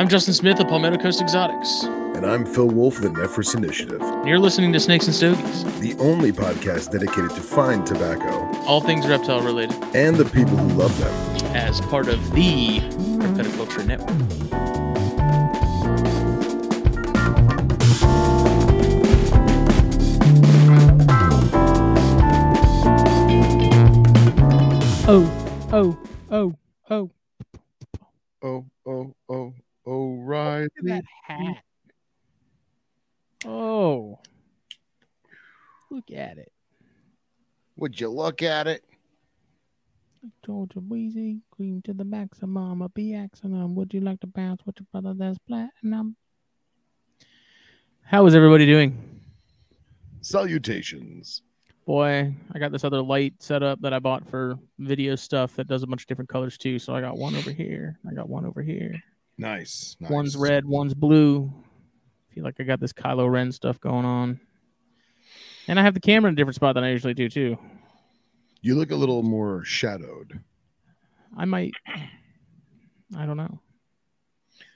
I'm Justin Smith of Palmetto Coast Exotics. And I'm Phil Wolf of the Nephrurus Initiative, And you're listening to Snakes and Stogies, the only podcast dedicated to fine tobacco all things reptile related, and the people who love them. as part of the Herpetoculture Network. Oh, oh, oh, oh. Oh, oh, oh, oh, right. Look at that hat. Oh. Look at it. Would you look at it? Georgia Wheezy, cream to the maximum, a B axonum. Would you like to bounce with your brother that's platinum? How is everybody doing? Salutations. Boy, I got this other light set up that I bought for video stuff that does a bunch of different colors too. So I got one over here. I got one over here. Nice. nice. One's red, one's blue. I feel like I got this Kylo Ren stuff going on. And I have the camera in a different spot than I usually do too. You look a little more shadowed. I might I don't know.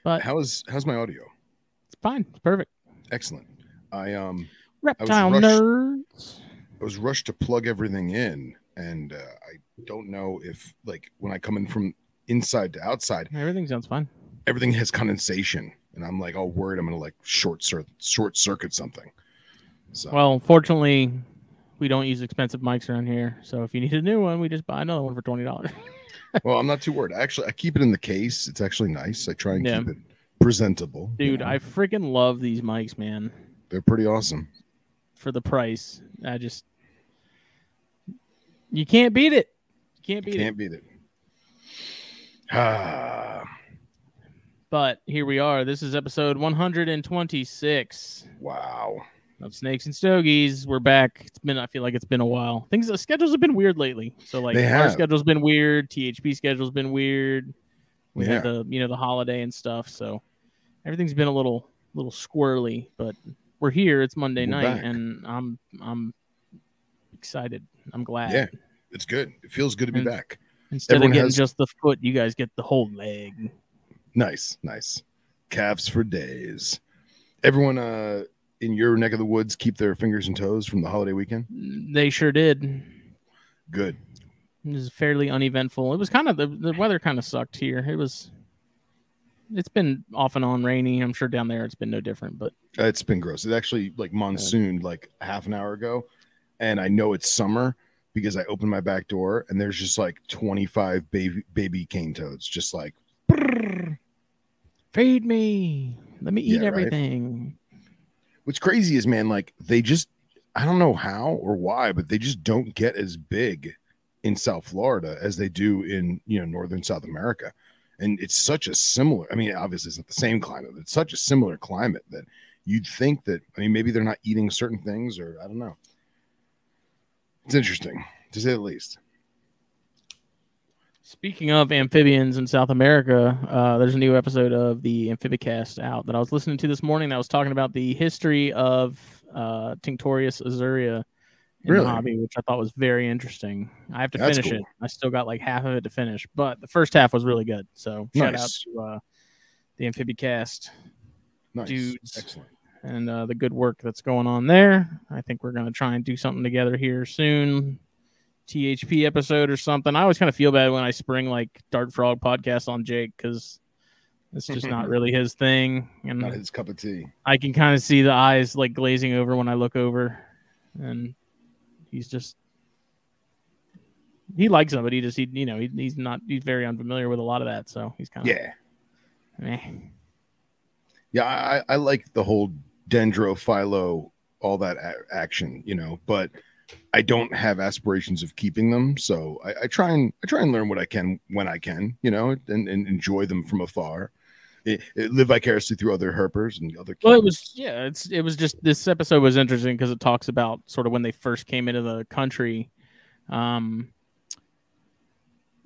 But How's how's my audio? it's fine. It's perfect. Excellent. I um Reptile rushed- nerds. I was rushed to plug everything in, and uh, I don't know if like when I come in from inside to outside, Everything sounds fine. Everything has condensation, and I'm like all worried I'm gonna like short cir- short circuit something. So Well, fortunately, we don't use expensive mics around here. So if you need a new one, we just buy another one for twenty dollars. well, I'm not too worried. Actually, I keep it in the case. It's actually nice. I try and Yeah. keep it presentable. you Dude, know. I freaking love these mics, man. they're pretty awesome. For the price, I just you can't beat it. You can't beat it. Can't beat it. Ah, But here we are. This is episode 126 wow. of Snakes and Stogies. We're back. It's been I feel like it's been a while. Things the schedules have been weird lately. So like They our have. schedule's been weird, THP schedule's been weird. We Yeah. had the you know the holiday and stuff, so everything's been a little little squirrely, but we're here. It's Monday We're night back. and I'm I'm excited. I'm glad. Yeah, it's good. It feels good to be And- back. Instead Everyone of getting has- just the foot, you guys get the whole leg. Nice, nice. Calves for days. Everyone uh in your neck of the woods keep their fingers and toes from the holiday weekend. They sure did. Good. It was fairly uneventful. It was kind of the, the weather kind of sucked here. It was it's been off and on rainy. I'm sure down there it's been no different, but Uh, It's been gross. It actually like monsooned like half an hour ago, and I know it's summer because I opened my back door and there's just like 25 baby baby cane toads, just like feed me. Let me eat Yeah, right. everything. what's crazy is man, like they just I don't know how or why, but they just don't get as big in South Florida as they do in you know northern South America. And it's such a similar, I mean, obviously it's not the same climate, but it's such a similar climate that you'd think that I mean maybe they're not eating certain things or I don't know. It's interesting to say the least. Speaking of amphibians in South America, uh, there's a new episode of the Amphibicast out that I was listening to this morning. That was talking about the history of uh, Tinctorius azureus in Really? the hobby, which I thought was very interesting. I have to That's finish it. I still got like half of it to finish, but the first half was really good. So shout out to uh, the Amphibicast Nice. Dudes. Excellent. and uh, the good work that's going on there. I think we're going to try and do something together here soon. THP episode or something. I always kind of feel bad when I spring like Dart Frog podcast on Jake because it's just not really his thing, and Not his cup of tea. I can kind of see the eyes like glazing over when I look over, and he's just he likes them, but he just he you know he, he's not he's very unfamiliar with a lot of that, so he's kind of Yeah. eh. Yeah, I, I like the whole dendrophilo, all that a- action, you know, but I don't have aspirations of keeping them. So I, I try and I try and learn what I can when I can, you know, and, and enjoy them from afar. It, it live vicariously through other herpers and other. Well, it was yeah. It's it was just this episode was interesting because it talks about sort of when they first came into the country. Um,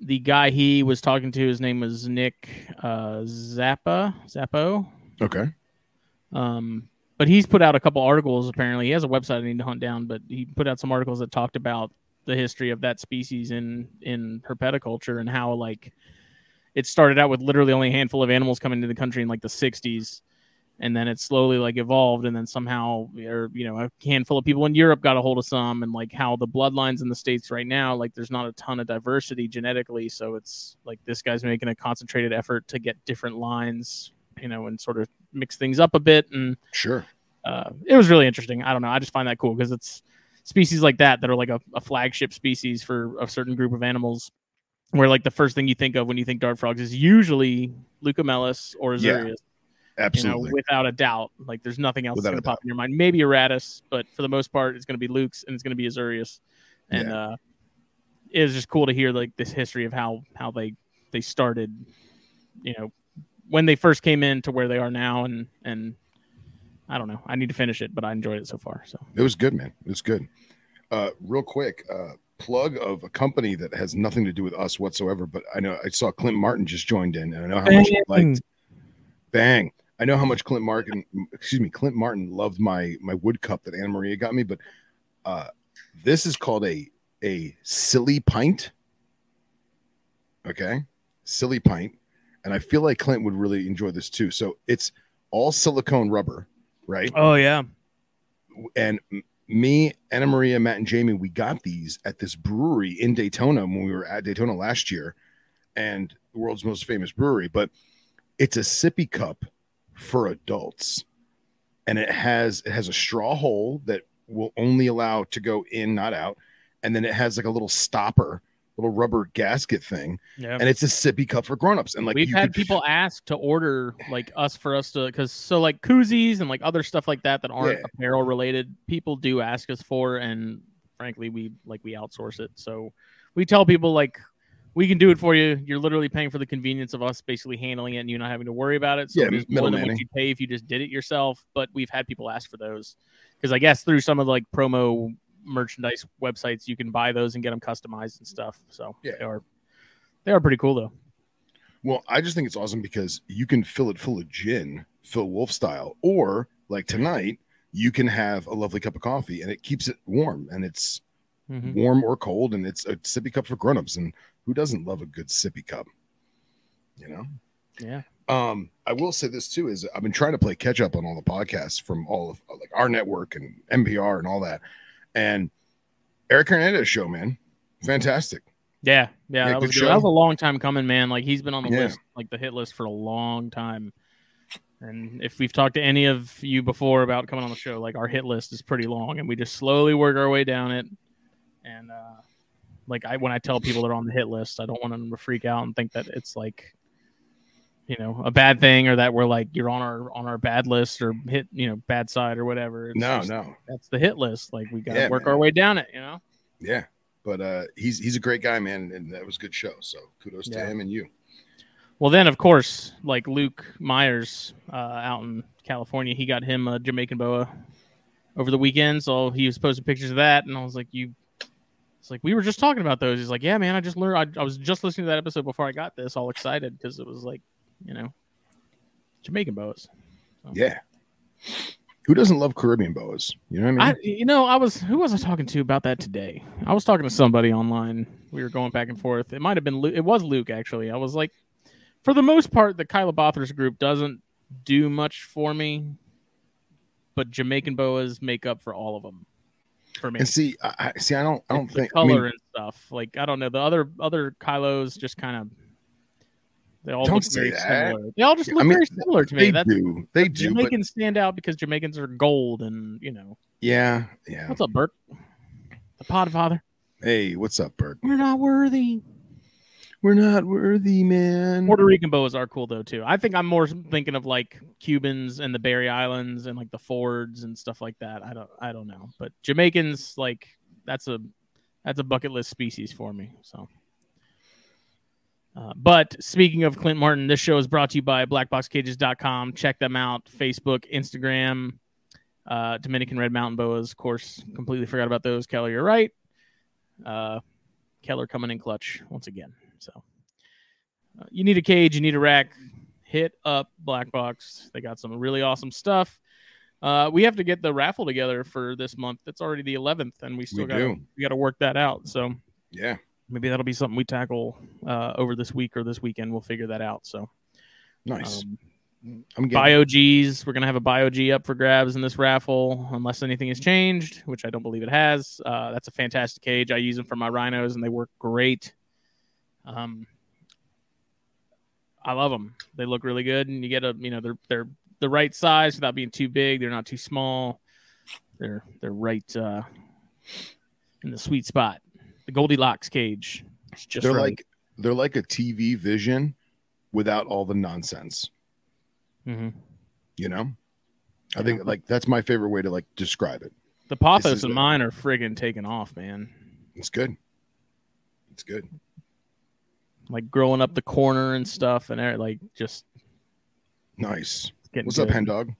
the guy he was talking to, his name was Nick uh, Zappa Zappo. okay. Um, but he's put out a couple articles. Apparently, he has a website I need to hunt down. But he put out some articles that talked about the history of that species in in herpetoculture and how like it started out with literally only a handful of animals coming to the country in like the 60s and then it slowly like evolved and then somehow or you know a handful of people in europe got a hold of some and like how the bloodlines in the states right now like there's not a ton of diversity genetically so it's like this guy's making a concentrated effort to get different lines you know and sort of mix things up a bit and Sure. uh, it was really interesting i don't know i just find that cool because it's species like that that are like a, a flagship species for a certain group of animals where like the first thing you think of when you think dart frogs is usually leucomelas or Yeah. azureus you know, Absolutely. without a doubt. Like there's nothing else Without that's gonna pop in your mind. Maybe Eratus, but for the most part, it's gonna be Luke's and it's gonna be Azureus. And uh it was just cool to hear like this history of how how they they started, you know, when they first came in to where they are now and and I don't know. I need to finish it, but I enjoyed it so far. So It was good, man. It was good. Uh, real quick, uh, plug of a company that has nothing to do with us whatsoever. But I know I saw Clint Martin just joined in, and I know how much he liked. Bang! I know how much Clint Martin, excuse me, Clint Martin loved my my wood cup that Anna Maria got me. But uh, this is called a a silly pint. Okay, silly pint, and I feel like Clint would really enjoy this too. So it's all silicone rubber, right? Oh yeah. and me, Anna Maria, Matt, and Jamie, we got these at this brewery in Daytona when we were at Daytona last year, and the world's most famous brewery. But it's a sippy cup for adults, and it has it has a straw hole that will only allow to go in, not out, and then it has like a little stopper, little rubber gasket thing, Yeah. and it's a sippy cup for grown-ups. And like We've had could- people ask to order like us for us to because so like koozies and like other stuff like that that aren't Yeah. apparel related. People do ask us for, and frankly, we like we outsource it. So we tell people like we can do it for you. You're literally paying for the convenience of us basically handling it and you not having to worry about it. So Yeah, it is more than what you pay if you just did it yourself. But we've had people ask for those because I guess through some of the like promo merchandise websites you can buy those and get them customized and stuff. So Yeah. they are they are pretty cool though. Well, I just think it's awesome because you can fill it full of gin, Phil Wolf style, or like tonight, you can have a lovely cup of coffee and it keeps it warm and it's Mhm. warm or cold and it's a sippy cup for grown-ups. And who doesn't love a good sippy cup? You know? Yeah. Um, I will say this too is I've been trying to play catch up on all the podcasts from all of like our network and NPR and all that. And Eric Hernandez show, man. Fantastic. Yeah, yeah, Yeah, that was. That was a long time coming, man. Like he's been on the Yeah. list, like the hit list for a long time. And if we've talked to any of you before about coming on the show, like our hit list is pretty long, and we just slowly work our way down it. And uh, like I, when I tell people they're on the hit list, I don't want them to freak out and think that it's like, you know, a bad thing or that we're like you're on our on our bad list or hit, you know, bad side or whatever. It's No, just- no. that's the hit list. Like we got to Yeah, work man. our way down it, you know. Yeah. But uh he's he's a great guy, man, and that was a good show. So kudos to him and you. Well, then of course, like Luke Myers uh, out in California, he got him a Jamaican boa over the weekend. So he was posting pictures of that, and I was like, "You." It's like we were just talking about those. He's like, "Yeah, man, I just learned. I, I was just listening to that episode before I got this, all excited because it was like, you know, Jamaican boas." Yeah. Who doesn't love Caribbean boas? You know what I I, mean? you know, I was who was I talking to about that today? I was talking to somebody online. We were going back and forth. It might have been Luke. It was Luke actually. I was like, for the most part, the Chilabothrus group doesn't do much for me, but Jamaican boas make up for all of them for me. and see, I, I see. I don't. I don't It's think. I color mean, and stuff. Like I don't know the other other Kylos just kind of. They all Don't look very that. similar. They all just I look mean, very similar to me. they That's do. They do. But Jamaicans stand out because Jamaicans are gold, and you know yeah, yeah. what's up, Bert? The Podfather. Hey, what's up, Bert? We're not worthy. We're not worthy, man. Puerto Rican boas are cool though too. I think I'm more thinking of like Cubans and the Berry Islands and like the Fords and stuff like that. I don't I don't know, but Jamaicans like that's a that's a bucket list species for me. So. Uh, but speaking of Clint Martin, this show is brought to you by blackboxcages.com. Check them out. Facebook, Instagram, uh, Dominican Red Mountain Boas. Of course, completely forgot about those. Keller, you're right. Uh, Keller coming in clutch once again. So uh, you need a cage, you need a rack, hit up Black Box. They got some really awesome stuff. Uh, we have to get the raffle together for this month. It's already the 11th, and we still got we got to work that out. So Yeah, maybe that'll be something we tackle uh, over this week or this weekend. We'll figure that out. So Nice. um, I'm Bio Gs. We're gonna have a Bio G up for grabs in this raffle, unless anything has changed, which I don't believe it has. Uh, that's a fantastic cage. I use them for my rhinos, and they work great. Um, I love them. They look really good, and you get a you know they're they're the right size without being too big. They're not too small. They're they're right uh, in the sweet spot. The Goldilocks cage. It's just they're right. like they're like a TV vision without all the nonsense. Mhm. You know, I think like that's my favorite way to like describe it. the Pothos is of a- mine are friggin' taking off, man. It's good. It's good. like growing up the corner and stuff, and they're like just Nice. getting. What's up, good. hen dog?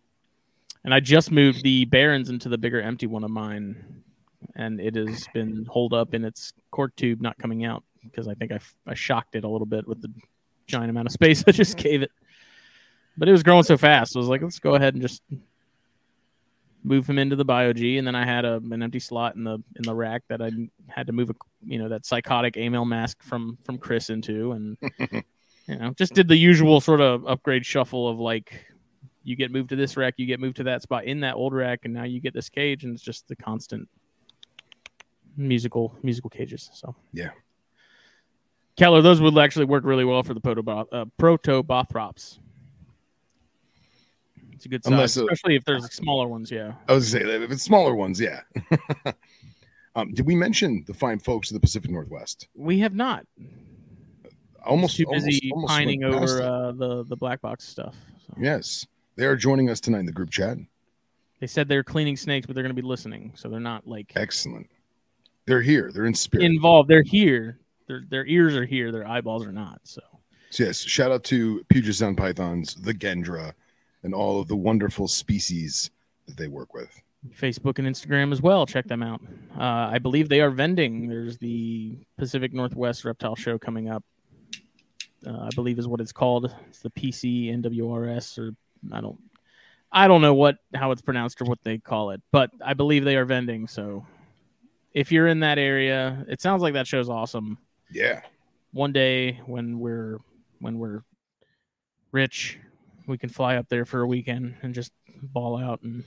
And I just moved the Barons into the bigger empty one of mine, and it has been holed up in its cork tube, not coming out because I think I shocked it a little bit with the giant amount of space I just gave it. But it was growing so fast, I was like, let's go ahead and just move him into the Bio G, and then I had a, an empty slot in the in the rack that I had to move a you know that psychotic email mask from from Chris into, and you know just did the usual sort of upgrade shuffle of like you get moved to this rack, you get moved to that spot in that old rack, and now you get this cage, and it's just the constant musical musical cages. So Yeah. Keller, those would actually work really well for the proto uh, proto Bothrops. It's a good size, Unless, uh, especially if there's smaller ones. Yeah, I was gonna say if it's smaller ones, yeah. um, did we mention the fine folks of the Pacific Northwest? we have not. Almost too busy almost, pining over uh, the the black box stuff. So. Yes, they are joining us tonight in the group chat. They said they're cleaning snakes, but they're going to be listening, so they're not like Excellent. They're here. They're in spirit. involved. They're here. Their their ears are here. Their eyeballs are not. So yes, shout out to Puget Sound pythons, the Gendra, and all of the wonderful species that they work with. Facebook and Instagram as well. Check them out. Uh, I believe they are vending. There's the Pacific Northwest Reptile Show coming up. Uh, I believe is what it's called. It's the PC NWRS, or I don't, I don't know what how it's pronounced or what they call it, but I believe they are vending. So if you're in that area, it sounds like that show's awesome. Yeah, One day when we're when we're rich, we can fly up there for a weekend and just ball out and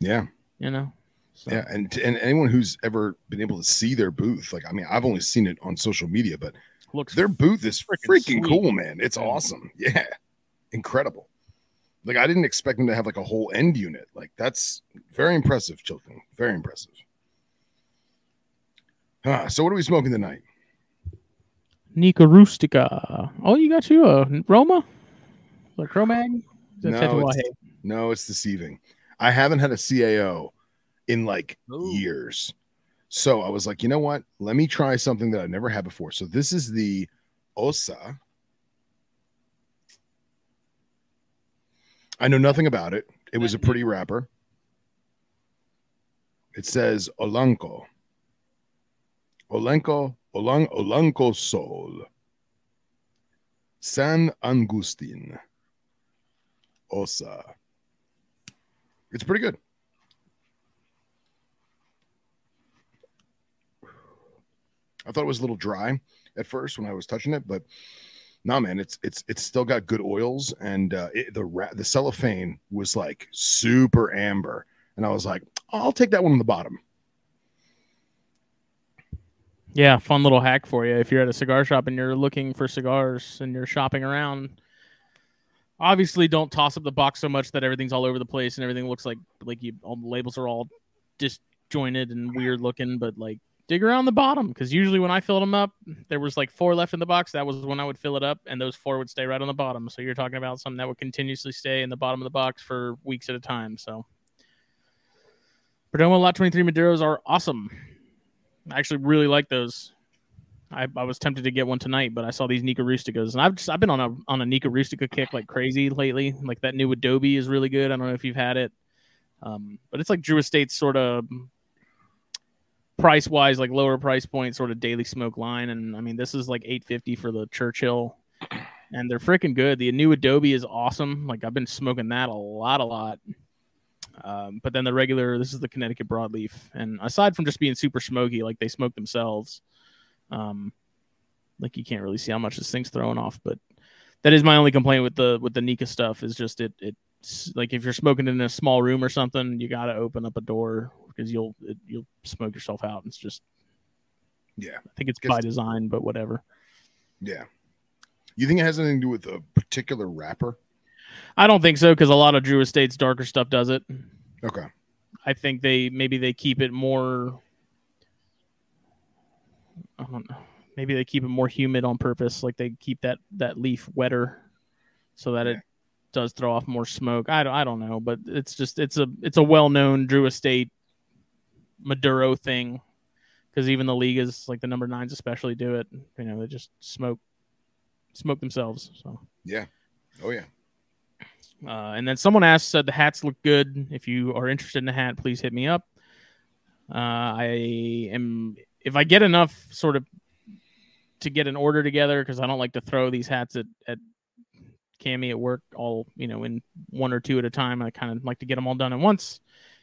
yeah, you know. So. yeah. And and anyone who's ever been able to see their booth, like I mean, I've only seen it on social media, but looks their booth is Freaking freaking cool, man. It's Yeah. awesome. Yeah, incredible. Like I didn't expect them to have like a whole end unit. Like that's very impressive, children. Very impressive. Ah, so what are we smoking tonight? Nica Rustica. Oh, you got you a Roma? The Chromag? Is No, it's- No, it's deceiving. I haven't had a CAO in like Ooh. years. So I was like, you know what? Let me try something that I've never had before. So this is the Osa. I know nothing about it. It was a pretty wrapper. It says Olanco. Olenko, Olang, Olanco Sol. San Angustin. Osa. It's pretty good. I thought it was a little dry at first when I was touching it, but no, man, it's it's it's still got good oils, and uh, it, the ra- the cellophane was like super amber, and I was like, I'll take that one on the bottom. Yeah, fun little hack for you. If you're at a cigar shop and you're looking for cigars and you're shopping around, obviously don't toss up the box so much that everything's all over the place and everything looks like like you all the labels are all disjointed and weird looking. But like dig around the bottom because usually when I filled them up, there was like four left in the box. That was when I would fill it up, and those four would stay right on the bottom. So you're talking about something that would continuously stay in the bottom of the box for weeks at a time. So Perdomo Lot 23 Maduros are awesome. I actually really like those. I, I was tempted to get one tonight, but I saw these Nica Rusticas, and I've just I've been on a on a Nica Rustica kick like crazy lately. Like that new Adobe is really good. I don't know if you've had it, um, but it's like Drew Estate's sort of price wise, like lower price point, sort of daily smoke line. And I mean, this is like eight fifty for the Churchill, and they're freaking good. The new Adobe is awesome. Like I've been smoking that a lot, a lot. Um, but then the regular, this is the Connecticut broadleaf, and aside from just being super smoky, like they smoke themselves, um, like you can't really see how much this thing's throwing off. But that is my only complaint with the with the Nica stuff is just it it's like if you're smoking in a small room or something, you got to open up a door because you'll it, you'll smoke yourself out. It's just Yeah. I think it's by design, but whatever. Yeah. You think it has anything to do with a particular rapper? I don't think so because a lot of Drew Estate's darker stuff does it. Okay. I think they maybe they keep it more. I don't know. Maybe they keep it more humid on purpose, like they keep that that leaf wetter, so that it does throw off more smoke. I don't, I don't know, but it's just it's a it's a well known Drew Estate Maduro thing, because even the Ligas like the number nines especially, do it. You know, they just smoke smoke themselves. So. Yeah, oh yeah. Uh, and then someone asked, said the hats look good. If you are interested in a hat, please hit me up. Uh, I am, if I get enough sort of to get an order together, because I don't like to throw these hats at, at Cami at work all, you know, in one or two at a time. I kind of like to get them all done at once.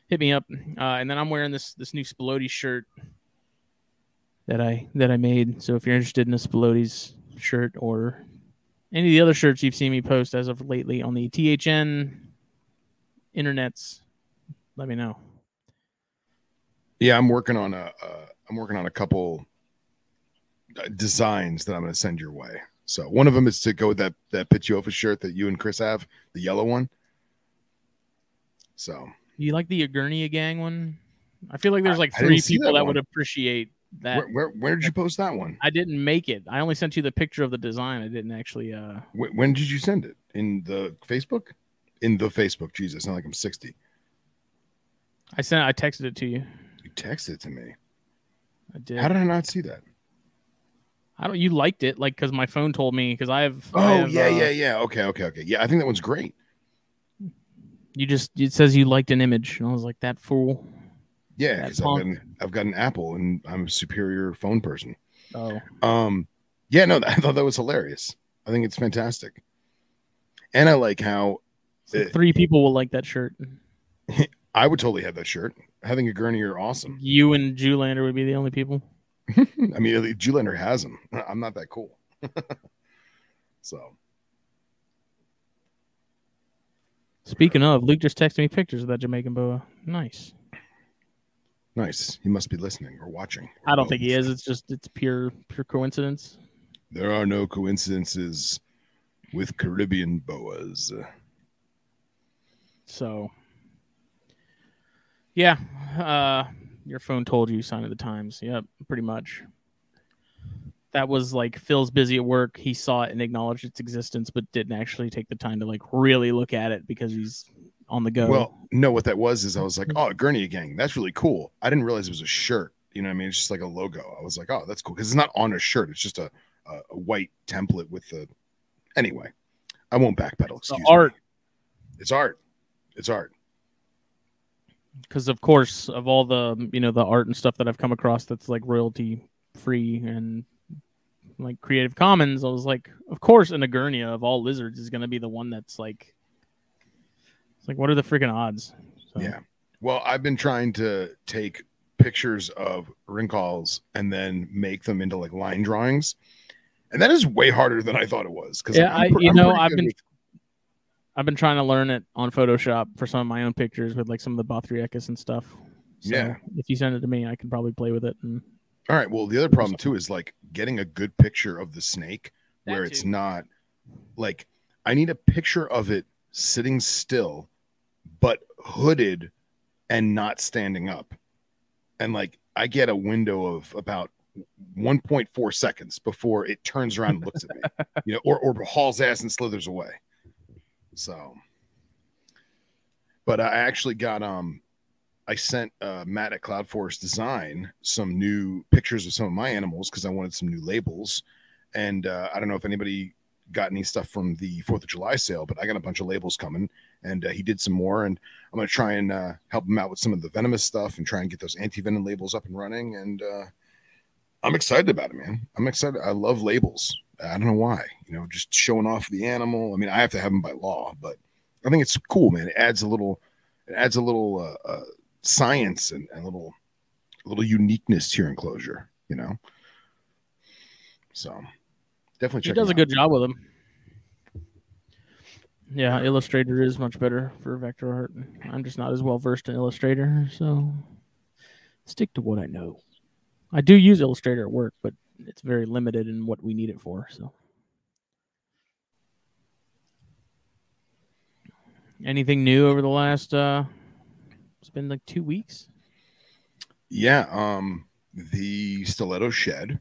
Hit me up. Uh, and then I'm wearing this, this new Spilotes shirt that I, that I made. So if you're interested in a Spiloti's shirt or any of the other shirts you've seen me post as of lately on the THN internets, let me know. Yeah, I'm working on a uh, I'm working on a couple uh, designs that I'm going to send your way. So one of them is to go with that that Pituophis shirt that you and Chris have, the yellow one. So You like the Egernia gang one? I feel like there's like I three see people that that, would appreciate that. where, where where did you post that one? I didn't make it. I only sent you the picture of the design. I didn't actually. uh Wh- When did you send it? In the Facebook? In the Facebook? Jesus, not like I'm 60. I sent. I texted it to you. You texted it to me. I did. How did I not see that? I don't. You liked it, like because my phone told me because I have. Oh I have, yeah, uh, yeah, yeah. Okay, okay, okay. Yeah, I think that one's great. You just it says you liked an image, and I was like that fool. Yeah, That because I've, punk. I've got an Apple and I'm a superior phone person. Oh, Um, yeah, no, I thought that was hilarious. I think it's fantastic, and I like how like Uh, three people will like that shirt. I would totally have that shirt. Having a gurney are awesome. You and Julander would be the only people. I mean, Julander has them. I'm not that cool. so Speaking of, Luke just texted me pictures of that Jamaican boa. Nice. Nice. He must be listening or watching. I don't think he is. It's just it's pure pure coincidence. There are no coincidences with Caribbean boas. So yeah, uh your phone told you sign of the times. Yep, pretty much. That was like Phil's busy at work. He saw it and acknowledged its existence, but didn't actually take the time to like really look at it because he's on the go. Well, no, what that was is I was like, mm-hmm. oh, Gurney Gang, that's really cool. I didn't realize it was a shirt. You know what I mean? It's just like a logo. I was like, oh, that's cool because it's not on a shirt. It's just a, a, a white template with the. Anyway, I won't backpedal. Excuse art. me. It's art. It's art. because of course of all the you know the art and stuff that I've come across that's like royalty free and like Creative Commons, I was like, of course, an Egernia of all lizards is going to be the one that's like, it's like, what are the freaking odds? So, Yeah. Well, I've been trying to take pictures of Rinkhals and then make them into like line drawings, and that is way harder than I thought it was. Because Yeah, I- you know, I've been- I've been trying to learn it on Photoshop for some of my own pictures with like some of the Bothriechis and stuff. So Yeah. if you send it to me, I can probably play with it. And All right. Well, the other problem too is like getting a good picture of the snake That where it's not like I need a picture of it sitting still, but hooded and not standing up. And like I get a window of about 1.4 seconds before it turns around and looks at me, you know, or, or hauls ass and slithers away. So, but I actually got, um, I sent uh, Matt at Cloud Forest Design some new pictures of some of my animals because I wanted some new labels. And uh, I don't know if anybody got any stuff from the Fourth of July sale, but I got a bunch of labels coming, and uh, he did some more. And I'm gonna try and uh, help him out with some of the venomous stuff and try and get those anti venom labels up and running. And uh, I'm excited about it, man. I'm excited. I love labels. I don't know why. You know, just showing off the animal. I mean, I have to have them by law, but I think it's cool, man. It adds a little. It adds a little uh, uh, science and a little a little uniqueness to your enclosure, you know. So Definitely He does a good job with them. Yeah, Illustrator is much better for vector art. I'm just not as well versed in Illustrator, so stick to what I know. I do use Illustrator at work, but it's very limited in what we need it for. So, anything new over the last? uh It's been like two weeks. Yeah, um, the stiletto shed,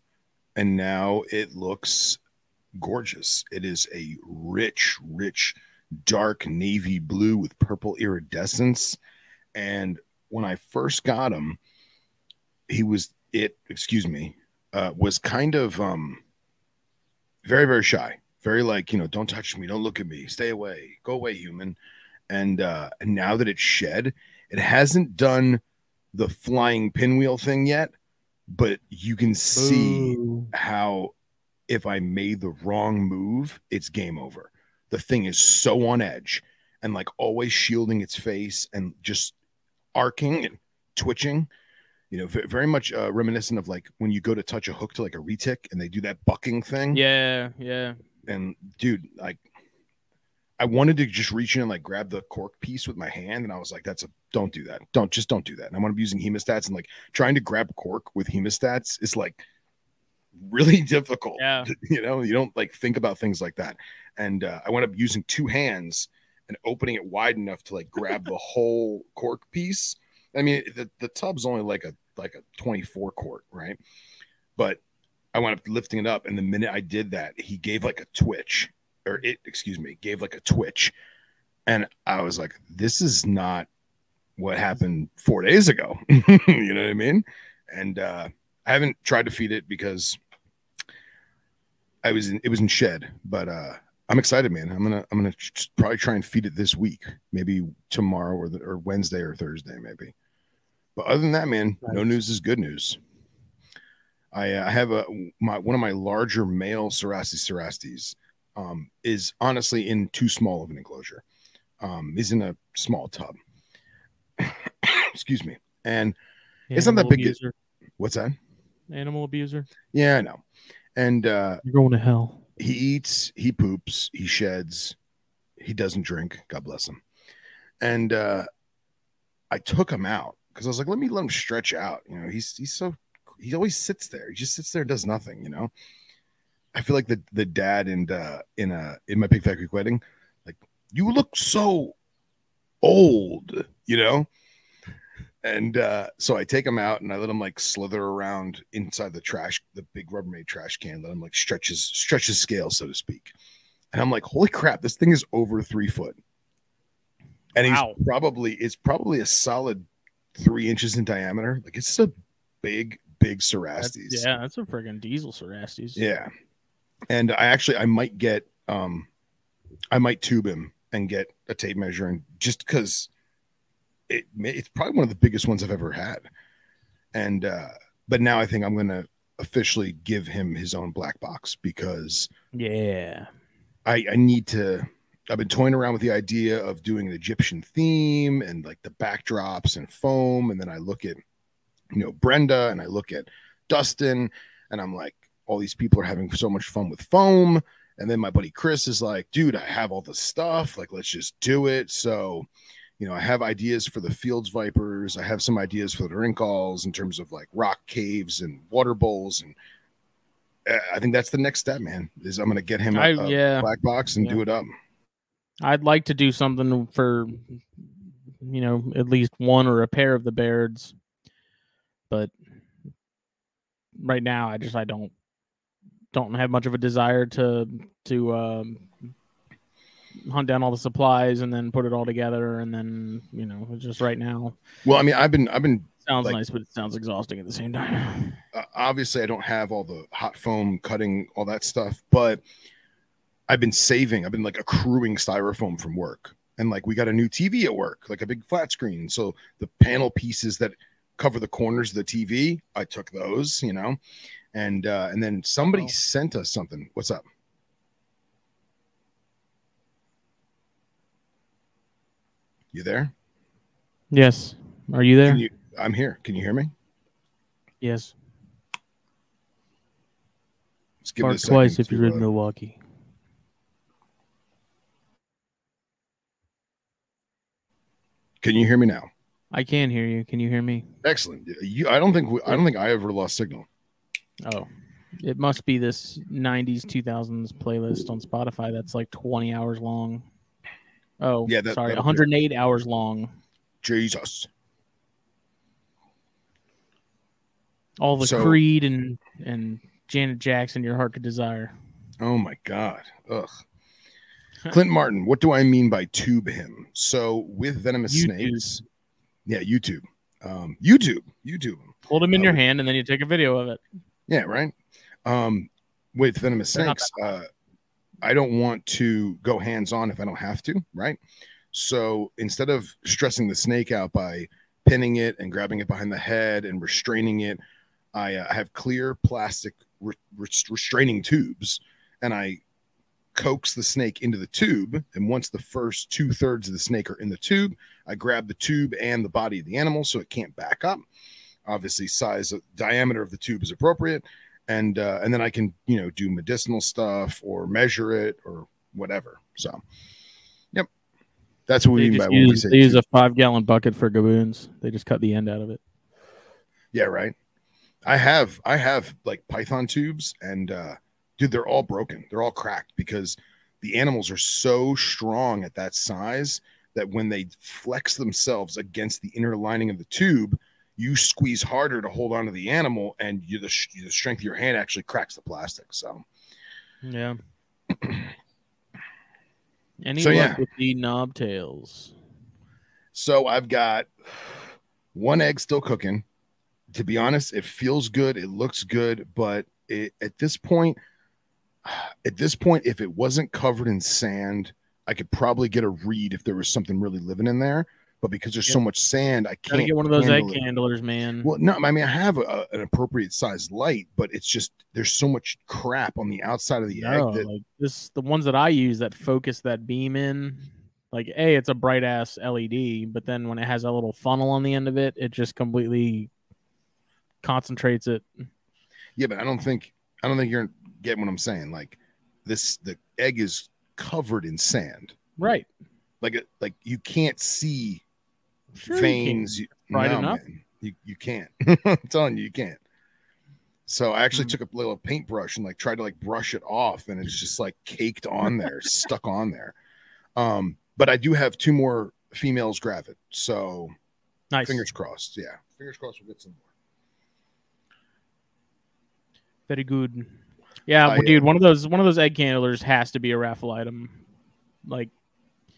and now it looks gorgeous. It is a rich, rich, dark navy blue with purple iridescence. And when I first got him, he was it. Excuse me, uh, was kind of um, very, very shy. Very like you know, don't touch me, don't look at me, stay away, go away, human. And uh, and now that it's shed, it hasn't done the flying pinwheel thing yet, but you can see Boo. how if I made the wrong move, it's game over. The thing is so on edge and like always shielding its face and just arcing and twitching. You know, ve- very much uh, reminiscent of like when you go to touch a hook to like a retic and they do that bucking thing. Yeah, yeah. And dude, like I wanted to just reach in and like grab the cork piece with my hand, and I was like, "That's a don't do that. Don't just don't do that." And I'm gonna be using hemostats and like trying to grab cork with hemostats is like really difficult. Yeah. You know, you don't like think about things like that. And uh, I wound up using two hands and opening it wide enough to like grab the whole cork piece. I mean, the, the tub's only like a like a 24 quart, right? But I wound up lifting it up, and the minute I did that, he gave like a twitch, or it, excuse me, gave like a twitch, and I was like, "This is not what happened four days ago." you know what I mean? And uh, I haven't tried to feed it because I was in, it was in shed, but uh, I'm excited, man. I'm gonna I'm gonna probably try and feed it this week, maybe tomorrow or the, or Wednesday or Thursday, maybe. But other than that, man, no news is good news. I, uh, I have a my one of my larger male Cerastes cerastes um, is honestly in too small of an enclosure. Um, he's in a small tub. Excuse me. And It's not that big- what's that? Animal abuser. Yeah, I know. And uh, You're going to hell. he eats, he poops, he sheds, he doesn't drink. God bless him. And uh, I took him out because I was like, let me let him stretch out. You know, he's he's so he always sits there. He just sits there, and does nothing. You know. I feel like the the dad and uh, in a in my Big Fat Greek Wedding, like you look so old. You know. And uh, so I take him out and I let him like slither around inside the trash, the big Rubbermaid trash can. Let him like stretch his stretch his scale, so to speak. And I'm like, holy crap, this thing is over three foot. And Wow. he's probably it's probably a solid three inches in diameter. Like it's a big, big That's- Cerastes. yeah, that's a friggin' diesel Cerastes. Yeah. And I actually I might get um I might tube him and get a tape measure and just because it it's probably one of the biggest ones I've ever had. And uh but now I think I'm gonna officially give him his own black box because Yeah. I, I need to I've been toying around with the idea of doing an Egyptian theme and like the backdrops and foam. And then I look at, you know, Brenda and I look at Dustin and I'm like, all these people are having so much fun with foam. And then my buddy Chris is like, dude, I have all the stuff. Like, let's just do it. So, you know, I have ideas for the Fields Vipers. I have some ideas for the Rinkhals in terms of like rock caves and water bowls. And uh, I think that's the next step, man, is I'm going to get him a, I- a yeah. black box and Yeah. do it up. I'd like to do something for, you know, at least one or a pair of the Bairds, but right now I just I don't don't have much of a desire to to um, hunt down all the supplies and then put it all together and then you know just right now Well, I mean, I've been, I've been, sounds Like- nice but it sounds exhausting at the same time. uh, obviously, I don't have all the hot foam cutting, all that stuff, but I've been saving, I've been like accruing styrofoam from work. And like, we got a new TV at work, like a big flat screen. So the panel pieces that cover the corners of the TV, I took those, you know, and, uh, and then somebody Wow. sent us something. What's up? You there? Yes, are you there? Can you, I'm here. Can you hear me? yes. Let's give it a twice if you're in uh, Milwaukee. Can you hear me now? I can hear you. Can you hear me? Excellent. You, I don't think we, I don't think I ever lost signal. Oh, it must be this 90s 2000s playlist on Spotify that's like 20 hours long. Oh, Yeah, that- sorry, 108 hours long. Jesus. All the So- Creed and and Janet Jackson, Your Heart Could Desire. Oh my god. Ugh. Clint Martin, what do I mean by tube him? So with venomous YouTube. snakes, yeah, YouTube, um, YouTube, YouTube. Hold them in Oh. your hand and then you take a video of it. Yeah, right. Um, with venomous They're snakes, uh, I don't want to go hands on if I don't have to, right? So instead of stressing the snake out by pinning it and grabbing it behind the head and restraining it, I uh, have clear plastic re- restraining tubes, and I coax the snake into the tube. And once the first two thirds of the snake are in the tube, I grab the tube and the body of the animal so it can't back up. Obviously, size diameter of the tube is appropriate, and uh, and then I can you know do medicinal stuff or measure it or whatever. So, yep, that's what we mean by when we use, say they use a five gallon bucket for gaboons. They just cut the end out of it. Yeah, right. I have I have like python tubes and uh dude, they're all broken. They're all cracked because the animals are so strong at that size that when they flex themselves against the inner lining of the tube, you squeeze harder to hold on to the animal and you the, the strength of your hand actually cracks the plastic. So, Yeah. Any So, luck yeah. with the knob tails? so I've got one egg still cooking. To be honest, it feels good, it looks good, but it, at this point, at this point, if it wasn't covered in sand, I could probably get a read if there was something really living in there. But because there's so much sand, I Gotta can't get one of those egg it. handlers, man. Well, no, I mean I have a, an appropriate size light, but it's just there's so much crap on the outside of the no, egg that like this, the ones that I use that focus that beam in, like a, it's a bright ass LED, but then when it has a little funnel on the end of it, it just completely concentrates it. yeah, but I don't think I don't think you're getting what I'm saying. Like this, the egg is covered in sand. Right. Like like you can't see Sure you can. veins. You, Bright no, enough. man. You you can't. I'm telling you, you can't. So I actually Mhm. took a little paintbrush and like tried to like brush it off, and it's just like caked on there, stuck on there. Um, but I do have two more females gravid, so Nice. fingers crossed. Yeah, fingers crossed we'll get some more. Very good. Yeah, I, well, dude, one of those one of those egg handlers has to be a raffle item. Like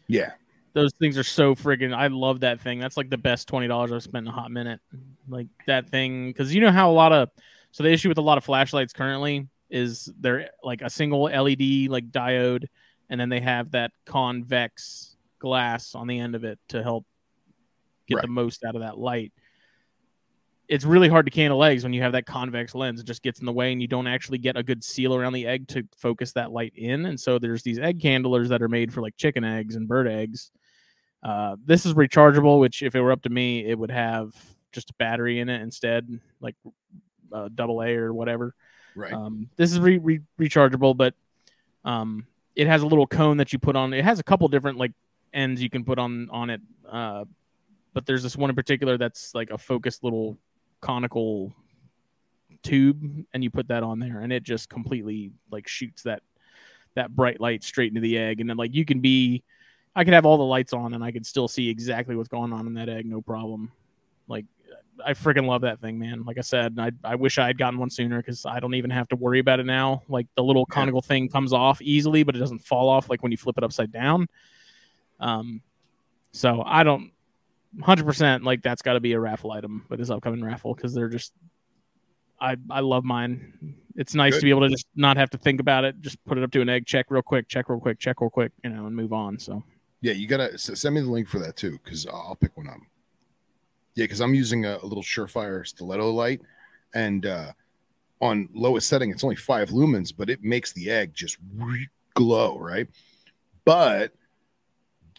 Yeah, those things are so friggin' I love that thing. That's like the best twenty dollars I've spent in a hot minute. Like that thing because you know how a lot of so the issue with a lot of flashlights currently is they're like a single LED like diode, and then they have that convex glass on the end of it to help get the most out of that light. It's really hard to candle eggs when you have that convex lens. It just gets in the way, and you don't actually get a good seal around the egg to focus that light in. And so there's these egg candlers that are made for like chicken eggs and bird eggs. Uh, this is rechargeable, which if it were up to me, it would have just a battery in it instead, like uh, double A or whatever. right. Um, this is re- re- rechargeable, but um, it has a little cone that you put on. It has a couple different like ends you can put on on it. Uh, but there's this one in particular that's like a focused little conical tube, and you put that on there, and it just completely like shoots that that bright light straight into the egg, and then like you can be. I could have all the lights on and I could still see exactly what's going on in that egg, no problem. Like I freaking love that thing, man. Like I said, I I wish I had gotten one sooner because I don't even have to worry about it now. Like the little Yeah. conical thing comes off easily, but it doesn't fall off like when you flip it upside down. Um, so I don't, hundred percent like that's got to be a raffle item with this upcoming raffle because they're just. I I love mine. It's nice Good. to be able to just not have to think about it. Just put it up to an egg, check real quick, check real quick, check real quick, you know, and move on. So Yeah, you gotta send me the link for that too, because I'll pick one up. Yeah, because I'm using a, a little Surefire stiletto light, and uh, on lowest setting, it's only five lumens, but it makes the egg just re- glow, right? But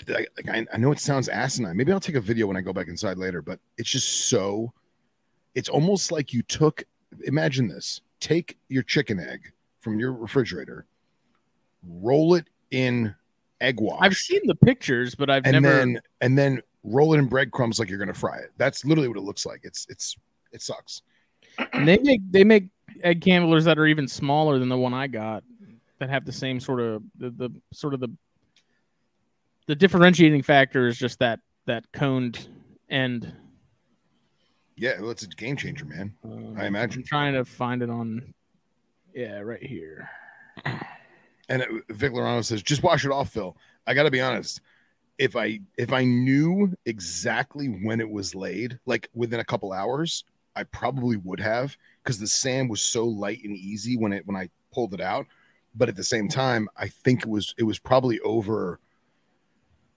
like, I, I know it sounds asinine. Maybe I'll take a video when I go back inside later, but it's just so. It's almost like you took. Imagine this: take your chicken egg, from your refrigerator, roll it in egg wash. I've seen the pictures, but I've and never. then and then roll it in breadcrumbs like you're gonna fry it. That's literally what it looks like. It's it's it sucks. And they make they make egg candlers that are even smaller than the one I got that have the same sort of the, the sort of the the differentiating factor is just that that coned end. Yeah, well, it's a game changer, man. Uh, I imagine. I'm trying to find it on. Yeah, right here. And it, Vic Lorano says, just wash it off, Phil. I got to be honest. If I if I knew exactly when it was laid, like within a couple hours, I probably would have because the sand was so light and easy when it when I pulled it out. But at the same time, I think it was it was probably over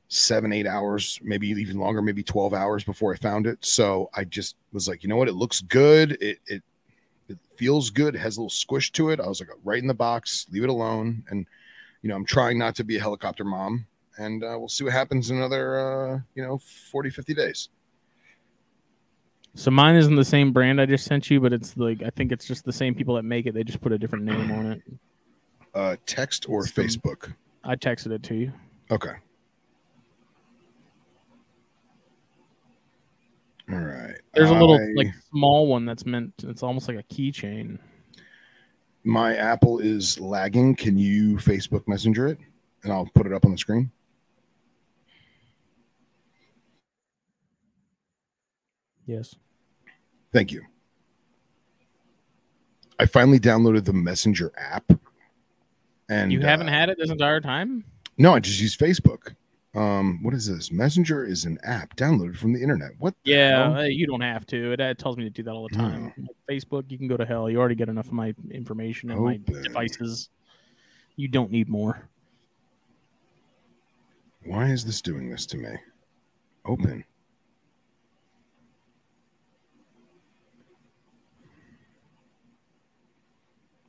seven, eight hours, maybe even longer, maybe 12 hours before I found it. So I just was like, you know what? It looks good. It it it feels good. It has a little squish to it. I was like, right in the box, leave it alone. And you know, I'm trying not to be a helicopter mom. And uh, we'll see what happens in another uh, you know, 40, 50 days. So mine isn't the same brand I just sent you, but it's like I think it's just the same people that make it. They just put a different name on it. Uh text or It's Facebook. I texted it to you. Okay. All right. There's a little I- like small one that's meant. It's almost like a keychain. my Apple is lagging. Can you Facebook Messenger it? And I'll put it up on the screen. Yes. Thank you. I finally downloaded the Messenger app. And you haven't uh, had it this entire time. No, I just use Facebook. Um, what is this? Messenger is an app downloaded from the internet. What? the Yeah, hell? uh, you don't have to. It, uh, tells me to do that all the time. Hmm. Facebook, you can go to hell. You already get enough of my information and my devices. You don't need more. Why is this doing this to me? Open.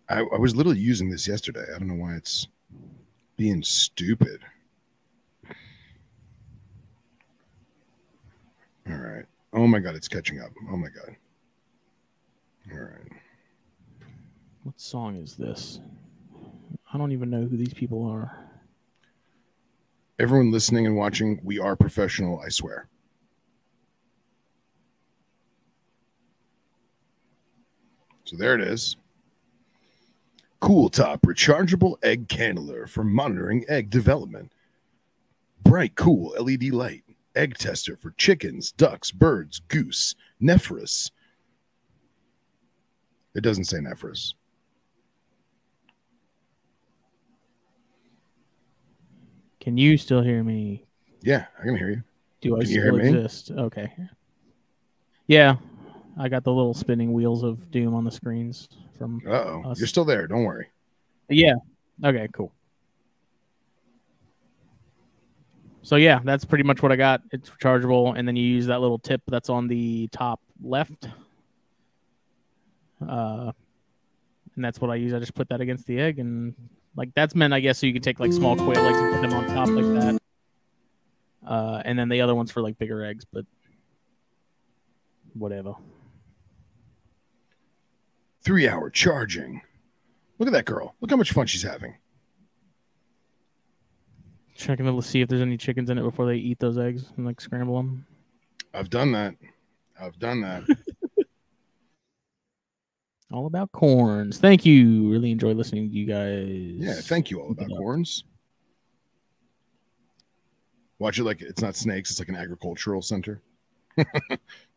I, I was literally using this yesterday. I don't know why it's being stupid. All right. Oh my god, it's catching up. Oh my god. All right. What song is this? I don't even know who these people are. Everyone listening and watching, we are professional, I swear. So there it is. Cool Top rechargeable egg candler for monitoring egg development. Bright, cool LED light. Egg tester for chickens, ducks, birds, goose, Nephrurus. It doesn't say Nephrurus. Can you still hear me? Yeah, I can hear you. Do I Can hear still me? exist? Okay. Yeah, I got the little spinning wheels of doom on the screens from. Uh oh. You're still there. Don't worry. Yeah. Okay. Cool. So yeah, that's pretty much what I got. It's rechargeable, and then you use that little tip that's on the top left. Uh, and that's what I use. I just put that against the egg, and like that's meant, I guess, so you can take like small quail eggs and put them on top like that. Uh, and then the other one's for like bigger eggs, but whatever. Three hour charging. Look at that girl. Look how much fun she's having. Checking to see if there's any chickens in it before they eat those eggs and like scramble them. I've done that. I've done that. All about corns. Thank you. Really enjoy listening to you guys. Yeah, thank you all about corns. Watch it like it's not snakes, it's like an agricultural center.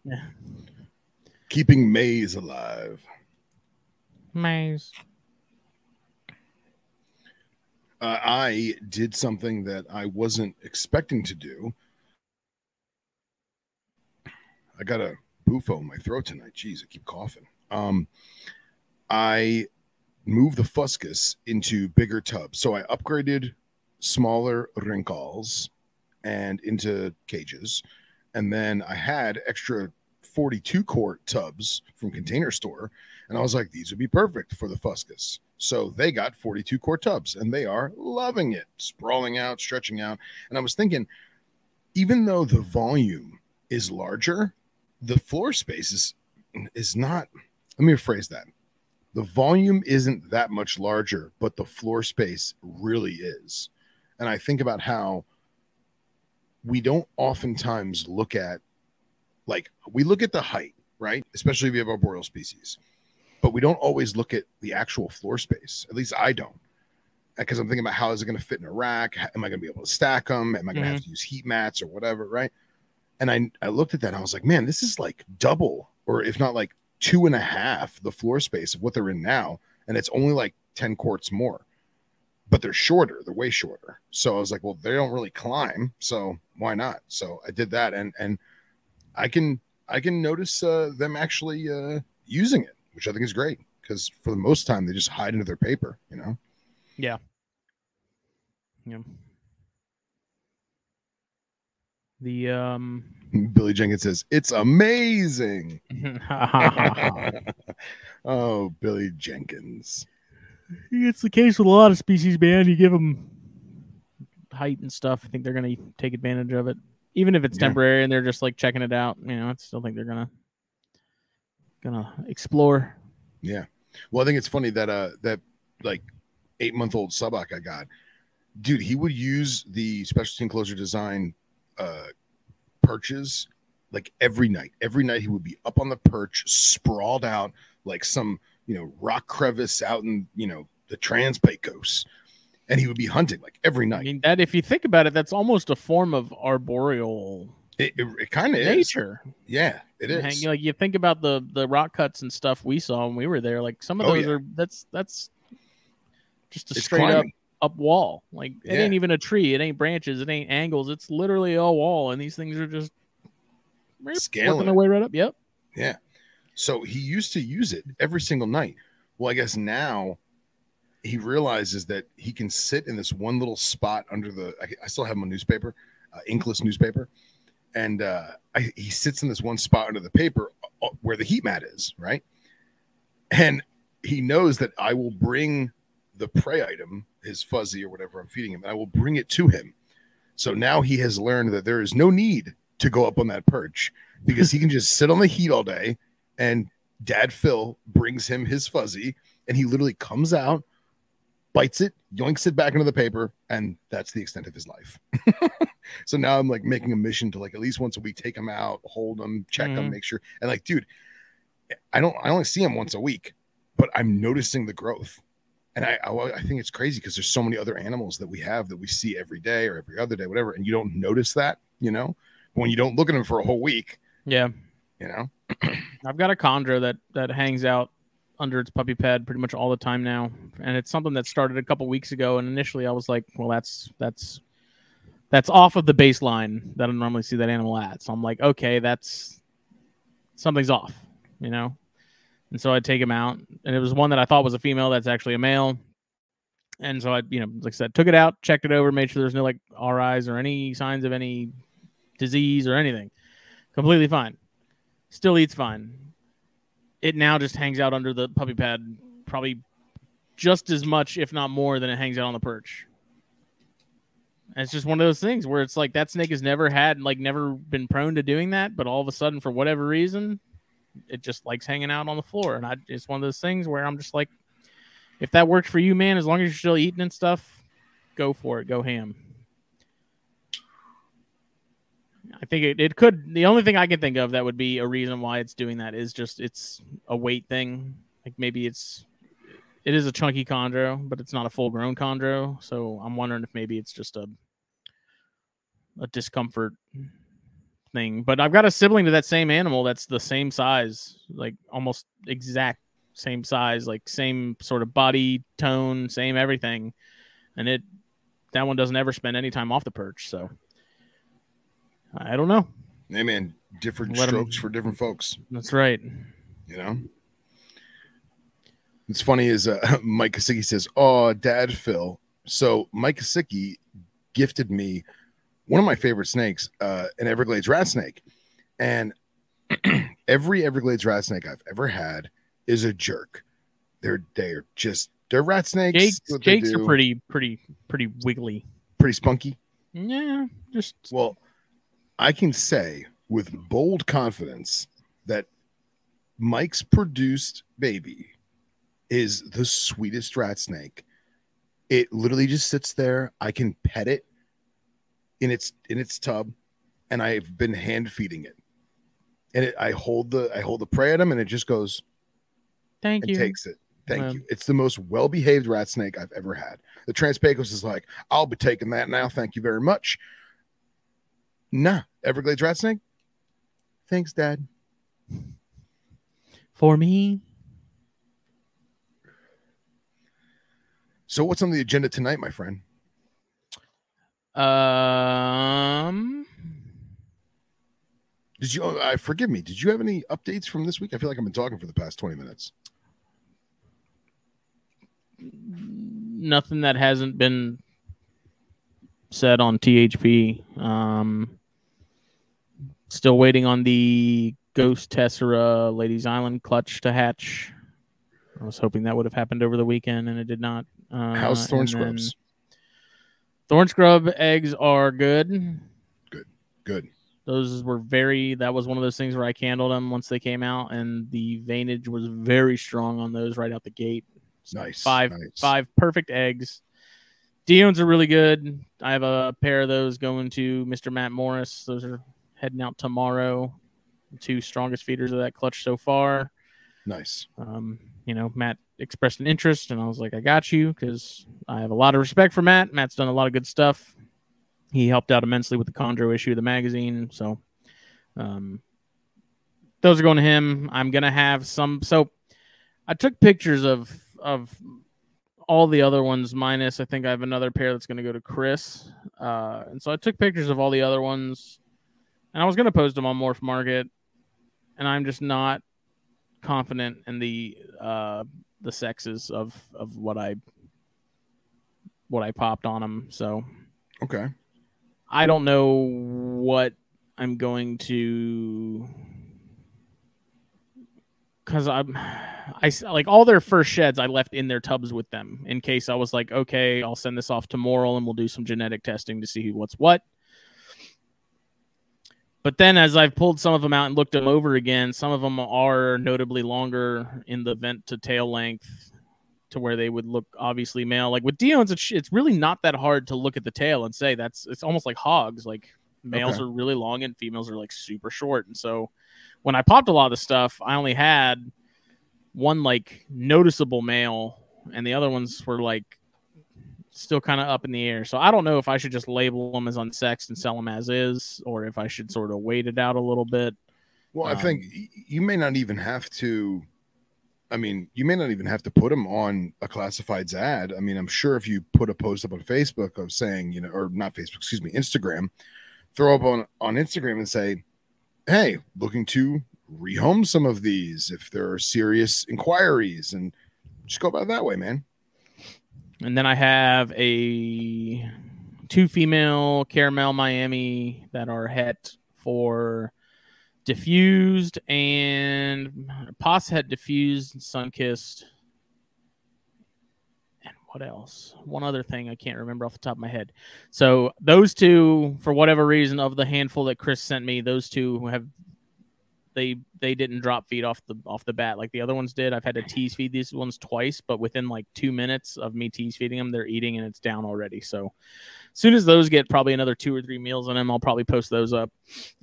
Yeah. Keeping maize alive. Maize. Uh, I did something that I wasn't expecting to do. I got a bufo in my throat tonight. Jeez, I keep coughing. Um, I moved the fuscus into bigger tubs. So I upgraded smaller wrinkles and into cages. And then I had extra 42 quart tubs from container store. And I was like, these would be perfect for the fuscus. So they got 42 quart tubs and they are loving it, sprawling out, stretching out. And I was thinking, even though the volume is larger, the floor space is is not let me rephrase that. the volume isn't that much larger, but the floor space really is. And I think about how we don't oftentimes look at like we look at the height, right? Especially if you have arboreal species, but we don't always look at the actual floor space. At least I don't. Because I'm thinking about how is it going to fit in a rack? Am I going to be able to stack them? Am I going to have to use heat mats or whatever? Right. And I, I looked at that and I was like, man, this is like double, or if not like two and a half the floor space of what they're in now. And it's only like 10 quarts more, but they're shorter. They're way shorter. So I was like, well, they don't really climb. So why not? So I did that. And, and I can, I can notice uh, them actually uh, using it, which I think is great because for the most time they just hide into their paper, you know? Yeah. Yeah. The um Billy Jenkins says, It's amazing. oh, Billy Jenkins. It's the case with a lot of species, man. You give them height and stuff. I think they're going to take advantage of it, even if it's Yeah. temporary and they're just like checking it out. You know, I still think they're gonna gonna explore. Yeah. Well, I think it's funny that uh that like eight month old Suboc I got, dude, he would use the specialty enclosure design uh perches like every night. Every night he would be up on the perch, sprawled out like some, you know, rock crevice out in, you know, the Trans Pecos. And he would be hunting like every night. I mean, that if you think about it, that's almost a form of arboreal It, it, it kind of is. nature. Yeah, it is. Like you think about the the rock cuts and stuff we saw when we were there. Like some of Oh, those yeah. are that's that's just a It's straight up climbing. up wall. Like it Yeah. ain't even a tree. It ain't branches. It ain't angles. It's literally a wall, and these things are just Scaling working their way right up. Yep. Yeah. So he used to use it every single night. Well, I guess now he realizes that he can sit in this one little spot under the. I, I still have my newspaper, uh, inkless newspaper, and uh, I, he sits in this one spot under the paper uh, where the heat mat is, right? And he knows that I will bring the prey item, his fuzzy or whatever I'm feeding him, and I will bring it to him. So now he has learned that there is no need to go up on that perch because he can just sit on the heat all day and dad Phil brings him his fuzzy and he literally comes out, bites it, yoinks it back into the paper, and that's the extent of his life. so now I'm like making a mission to like at least once a week take him out, hold him, check him, Mhm. make sure. And like, dude, I don't I only see him once a week, but I'm noticing the growth. And I, I, I think it's crazy because there's so many other animals that we have that we see every day or every other day, whatever, and you don't notice that, you know, when you don't look at them for a whole week, Yeah. you know. I've got a chondro that that hangs out under its puppy pad pretty much all the time now, and it's something that started a couple weeks ago. And initially, I was like, "Well, that's that's that's off of the baseline that I normally see that animal at." So I'm like, "Okay, that's something's off," you know. And so I take him out, and it was one that I thought was a female that's actually a male. And so I, you know, like I said, took it out, checked it over, made sure there's no like RIs or any signs of any disease or anything. Completely fine still eats fine. It now just hangs out under the puppy pad, probably just as much, if not more, than it hangs out on the perch. And it's just one of those things where it's like that snake has never had, like, never been prone to doing that, but all of a sudden, for whatever reason, it just likes hanging out on the floor. And I, it's one of those things where I'm just like, if that works for you, man, as long as you're still eating and stuff, go for it. Go ham. I think it, it could. The only thing I can think of that would be a reason why it's doing that is just it's a weight thing. Like maybe it's it is a chunky chondro, but it's not a full grown chondro. So I'm wondering if maybe it's just a a discomfort thing. But I've got a sibling to that same animal that's the same size, like almost exact same size, like same sort of body tone, same everything, and it that one doesn't ever spend any time off the perch. So I don't know. Hey man, different Let strokes for different folks. That's right. You know. It's funny is uh, Mike Kosicki says, "Oh, Dad Phil." So Mike Kosicki gifted me one of my favorite snakes, uh, an Everglades rat snake, and every Everglades rat snake I've ever had is a jerk. They're they're just they're rat snakes. Jakes, Jakes are pretty, pretty, pretty wiggly. pretty spunky. Yeah, just Well, I can say with bold confidence that Mike's produced baby is the sweetest rat snake. It literally just sits there. I can pet it in its in its tub, and I've been hand feeding it. And it, I hold the I hold the prey at him, and it just goes Thank and you. takes it. Thank Yeah. you. It's the most well behaved rat snake I've ever had. The Transpecos is like, I'll be taking that now. Thank you very much. Nah, Everglades rat snake. Thanks, Dad. For me, So, what's on the agenda tonight, my friend? um, Did you? I forgive me. Did you have any updates from this week? I feel like I've been talking for the past twenty minutes. nothing that hasn't been said on THP. Um, still waiting on the Ghost Tessera Ladies Island clutch to hatch. I was hoping that would have happened over the weekend, and it did not. Uh, How's Thorn Scrubs? Thorn scrub eggs are good. good. Good. Those were very. That was one of those things where I candled them once they came out, and the veinage was very strong on those right out the gate. So Nice. Five nice. five perfect eggs. Dion's are really good. I have a pair of those going to Mr. Matt Morris. Those are heading out tomorrow. Two strongest feeders of that clutch so far. Nice. Um, you know, Matt expressed an interest, and I was like, I got you because I have a lot of respect for Matt. Matt's done a lot of good stuff. He helped out immensely with the Chondro issue of the magazine. So, um, those are going to him. I'm gonna have some. So, I took pictures of of all the other ones minus I think I have another pair that's going to go to Chris. Uh, and so I took pictures of all the other ones, and I was going to post them on Morph Market, and I'm just not confident in the uh the sexes of of what I what I popped on them. So Okay. I don't know what I'm going to because I'm I like all their first sheds I left in their tubs with them in case I was like okay I'll send this off to Moral and we'll do some genetic testing to see what's what. But then as I've pulled some of them out and looked them over again, some of them are notably longer in the vent to tail length to where they would look obviously male. Like with Dion's, it's, it's really not that hard to look at the tail and say that's it's almost like hogs. Like males Okay. are really long and females are like super short. And so when I popped a lot of the stuff, I only had one like noticeable male, and the other ones were like still kind of up in the air. So I don't know if I should just label them as unsexed and sell them as is, or if I should sort of wait it out a little bit. Well, I Um, think you may not even have to. I mean, you may not even have to put them on a classifieds ad. I mean, I'm sure if you put a post up on Facebook of saying, you know, or not Facebook, excuse me, Instagram, throw up on on Instagram and say, "Hey, looking to rehome some of these if there are serious inquiries," and just go about it that way, man. And then I have a two female caramel Miami that are het for diffused and Pos het diffused and sun kissed. And what else? One other thing I can't remember off the top of my head. So those two, for whatever reason, of the handful that Chris sent me, those two have they they didn't drop feed off the off the bat like the other ones did. I've had to tease feed these ones twice, but within like two minutes of me tease feeding them, they're eating and it's down already. So as soon as those get probably another two or three meals on them, I'll probably post those up.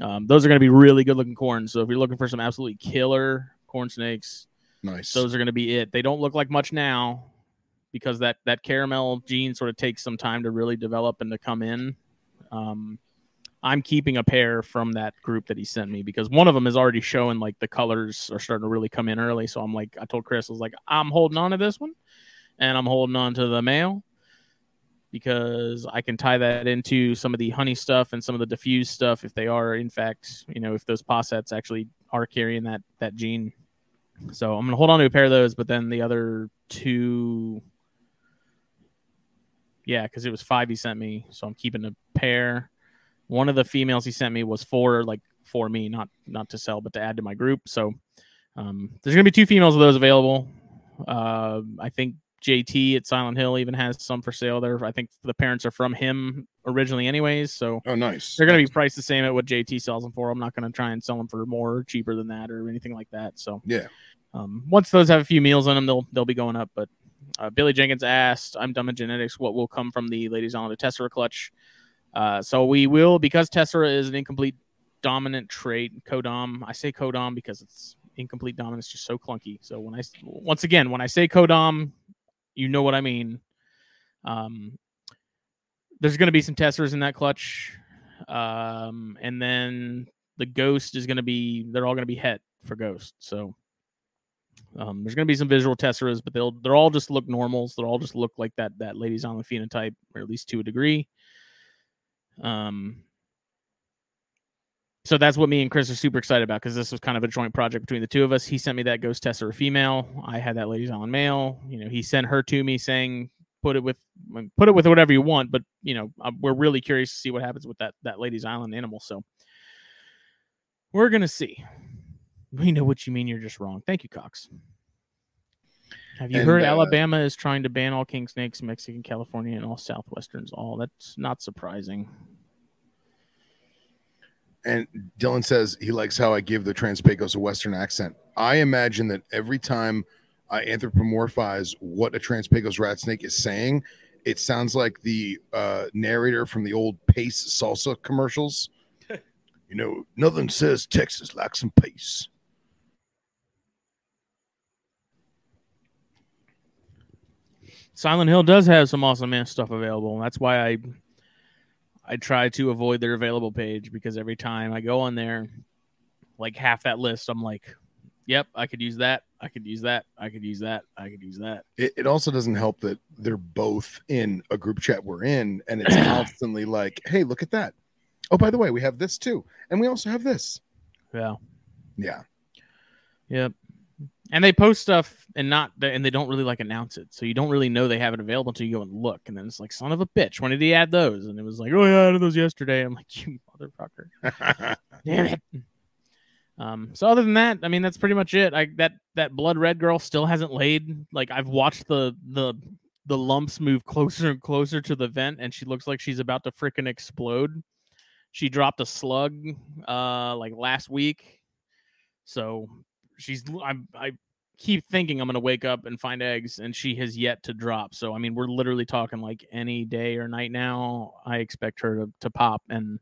Um, those are going to be really good looking corn. So if you're looking for some absolutely killer corn snakes, Nice. those are going to be it. They don't look like much now because that that caramel gene sort of takes some time to really develop and to come in. Um, I'm keeping a pair from that group that he sent me because one of them is already showing like the colors are starting to really come in early. So I'm like, I told Chris, I was like, I'm holding on to this one, and I'm holding on to the male because I can tie that into some of the honey stuff and some of the diffused stuff if they are in fact, you know, if those pos hets actually are carrying that that gene. So I'm gonna hold on to a pair of those, but then the other two, yeah, because it was five he sent me, so I'm keeping a pair. One of the females he sent me was for like for me, not not to sell, but to add to my group. So um, there's gonna be two females of those available. Uh, I think JT at Silent Hill even has some for sale there. I think the parents are from him originally, anyways. So oh, nice. they're going to be priced the same at what JT sells them for. I'm not going to try and sell them for more or cheaper than that or anything like that. So Yeah. Um, once those have a few meals in them, they'll they'll be going up. But uh, Billy Jenkins asked, "I'm dumb in genetics. What will come from the ladies on the Tessera clutch?" Uh, so we will because Tessera is an incomplete dominant trait. Codom. I say Codom because it's incomplete dominance, just so clunky. So when I once again when I say Codom, you know what I mean. Um, there's going to be some Tesseras in that clutch, um, and then the Ghost is going to be. They're all going to be het for Ghost. So um, there's going to be some visual Tesseras, but they'll they're all just look normals. They'll all just look like that that Ladies Island the phenotype, or at least to a degree. Um, so that's what me and Chris are super excited about because this was kind of a joint project between the two of us. He sent me that Ghost Tessera female. I had that Ladies Island male. You know, he sent her to me saying put it with put it with whatever you want, but you know, we're really curious to see what happens with that that Ladies Island animal. So we're gonna see. We know what you mean. You're just wrong. Thank you, Cox. Have you and, heard uh, Alabama is trying to ban all king snakes, Mexican, California, and all southwesterns? All that's not surprising. And Dylan says he likes how I give the Trans-Pecos a Western accent. I imagine that every time I anthropomorphize what a Trans-Pecos rat snake is saying, it sounds like the uh, narrator from the old Pace salsa commercials. you know, nothing says Texas like some pace. Silent Hill does have some awesome ass stuff available. And that's why I I try to avoid their available page because every time I go on there, like half that list, I'm like, yep, I could use that. I could use that. I could use that. I could use that. It, it also doesn't help that they're both in a group chat we're in, and it's constantly like, hey, look at that. Oh, by the way, we have this too. And we also have this. Yeah. Yeah. Yep and they post stuff and not and they don't really like announce it. So you don't really know they have it available until you go and look. And then it's like son of a bitch when did he add those? And it was like oh yeah i added those yesterday. I'm like you motherfucker. Damn it. Um so other than that i mean that's pretty much it. I that that blood red girl still hasn't laid. Like i've watched the the the lumps move closer and closer to the vent and she looks like she's about to freaking explode. She dropped a slug uh like last week. So she's I I keep thinking I'm gonna wake up and find eggs, and she has yet to drop. So I mean, we're literally talking like any day or night now. I expect her to to pop, and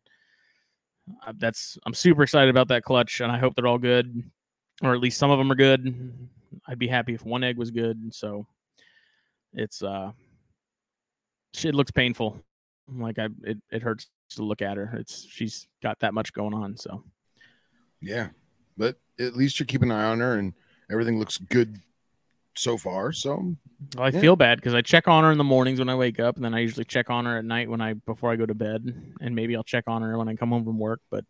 uh, that's I'm super excited about that clutch, and I hope they're all good, or at least some of them are good. I'd be happy if one egg was good. So it's uh, it looks painful. Like I, it it hurts to look at her. It's she's got that much going on. So yeah, but at least you're keeping an eye on her and everything looks good so far. So well, I yeah. feel bad because I check on her in the mornings when I wake up, and then I usually check on her at night when I before I go to bed, and maybe I'll check on her when I come home from work. But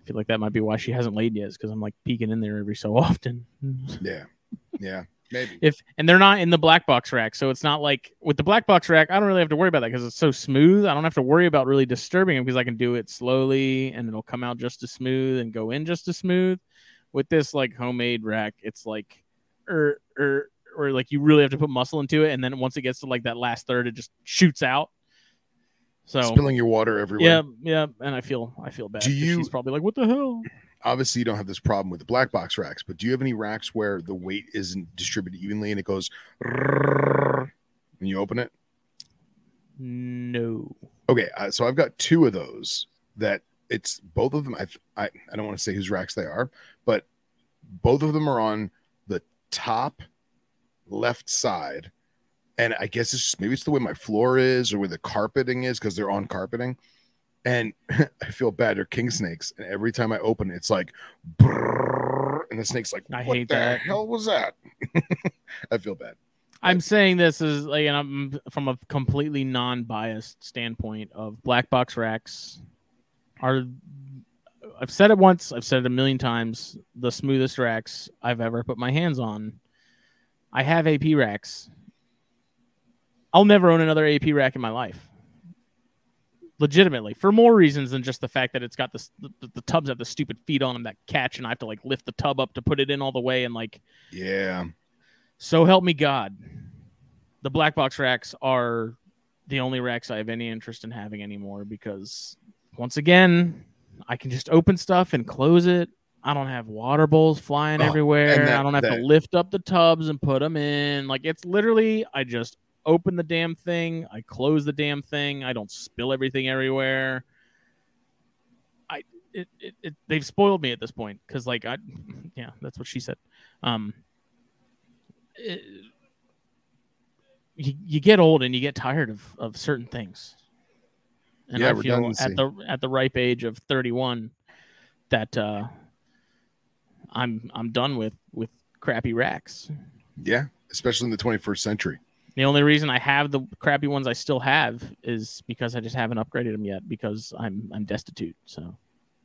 I feel like that might be why she hasn't laid yet, because I'm like peeking in there every so often. yeah, yeah. Maybe. If and they're not in the black box rack, so it's not like with the black box rack, I don't really have to worry about that because it's so smooth. I don't have to worry about really disturbing them because I can do it slowly and it'll come out just as smooth and go in just as smooth with this like homemade rack, it's like or er, or or like you really have to put muscle into it, and then once it gets to like that last third, it just shoots out. So spilling your water everywhere. Yeah, yeah, and I feel I feel bad. Do you? She's probably like, "What the hell?" Obviously, you don't have this problem with the black box racks, but do you have any racks where the weight isn't distributed evenly and it goes when you open it? No. Okay, uh, so I've got two of those that it's both of them. I I, I don't want to say whose racks they are, both of them are on the top left side. And I guess it's just maybe it's the way my floor is or where the carpeting is because they're on carpeting. And I feel bad. They're king snakes. And every time I open it, it's like, and the snake's like, I hate that. hell was that? I feel bad. I'm saying this is like, and I'm from a completely non-biased standpoint of black box racks are I've said it once, I've said it a million times, the smoothest racks I've ever put my hands on. I have AP racks. I'll never own another AP rack in my life. Legitimately, for more reasons than just the fact that it's got this, the, the tubs have the stupid feet on them that catch, and I have to like lift the tub up to put it in all the way, and like, yeah. So help me God, the black box racks are the only racks I have any interest in having anymore because once again, I can just open stuff and close it. I don't have water bowls flying Oh, everywhere. that- I don't have that- to lift up the tubs and put them in. Like it's literally, I just open the damn thing. I close the damn thing. I don't spill everything everywhere. I it, it, it they've spoiled me at this point because like I yeah that's what she said. Um, it- you, you get old and you get tired of, of certain things. And Yeah, I feel at the at the ripe age of 31 that uh I'm I'm done with with crappy racks. Yeah, especially in the 21st century. The only reason I have the crappy ones I still have is because I just haven't upgraded them yet because I'm I'm destitute. So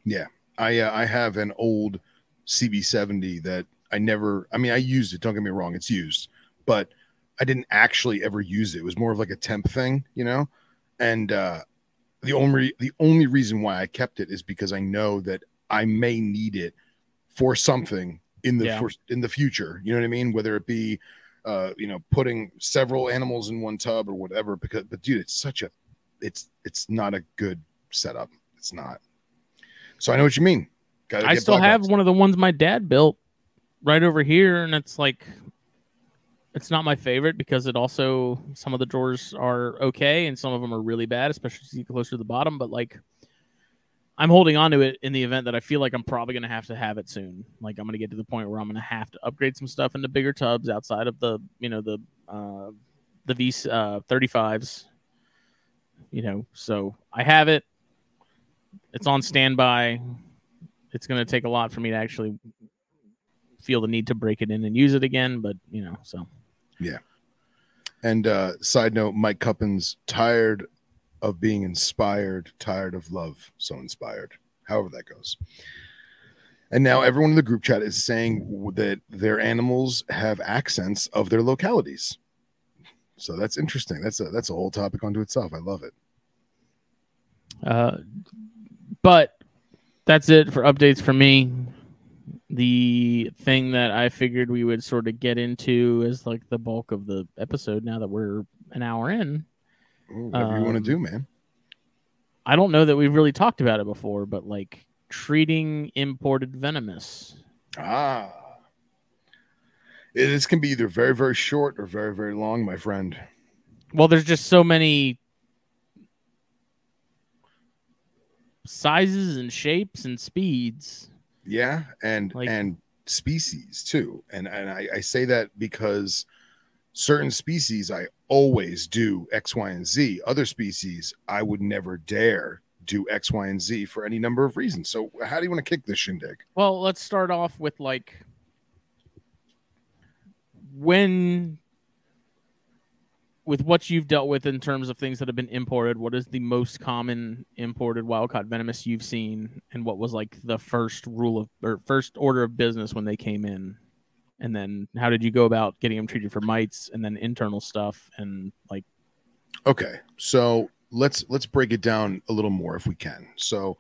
yeah, I uh, I have an old CB70 that I never. I mean, I used it. Don't get me wrong, it's used, but I didn't actually ever use it. It was more of like a temp thing, you know. And uh, the only the only reason why I kept it is because I know that I may need it for something in the Yeah. for, in the future. You know what I mean? Whether it be uh, you know putting several animals in one tub or whatever. Because but dude, it's such a it's it's not a good setup. It's not. So I know what you mean. I still have one of the ones my dad built right over here, and it's like it's not my favorite because it also some of the drawers are okay and some of them are really bad, especially closer to the bottom. But like I'm holding on to it in the event that I feel like I'm probably gonna have to have it soon. Like I'm gonna get to the point where I'm gonna have to upgrade some stuff into bigger tubs outside of the you know the uh, the V uh, 35s. You know, so I have it. It's on standby it's going to take a lot for me to actually feel the need to break it in and use it again but you know so And uh, side note, Mike Cuppins tired of being inspired, tired of love, so inspired. However that goes. And now everyone in the group chat is saying that their animals have accents of their localities. So that's interesting. That's a that's a whole topic unto itself. I love it. uh but that's it for updates for me the thing that i figured we would sort of get into is like the bulk of the episode now that we're an hour in Ooh, whatever you want Um, to do, man. i don't know that we've really talked about it before but like treating imported venomous Ah. It- This can be either very, very short or very, very long, my friend. well there's just so many sizes and shapes and speeds Yeah, and Like- and species too. And and I, I say that because certain species I always do X, Y, and Z. Other species I would never dare do X, Y, and Z for any number of reasons. So how do you want to kick this shindig? Well, let's start off with like when with what you've dealt with in terms of things that have been imported, what is the most common imported wild caught venomous you've seen and what was like the first rule of or first order of business when they came in? And then how did you go about getting them treated for mites and then internal stuff and like Okay, so let's let's break it down a little more if we can. So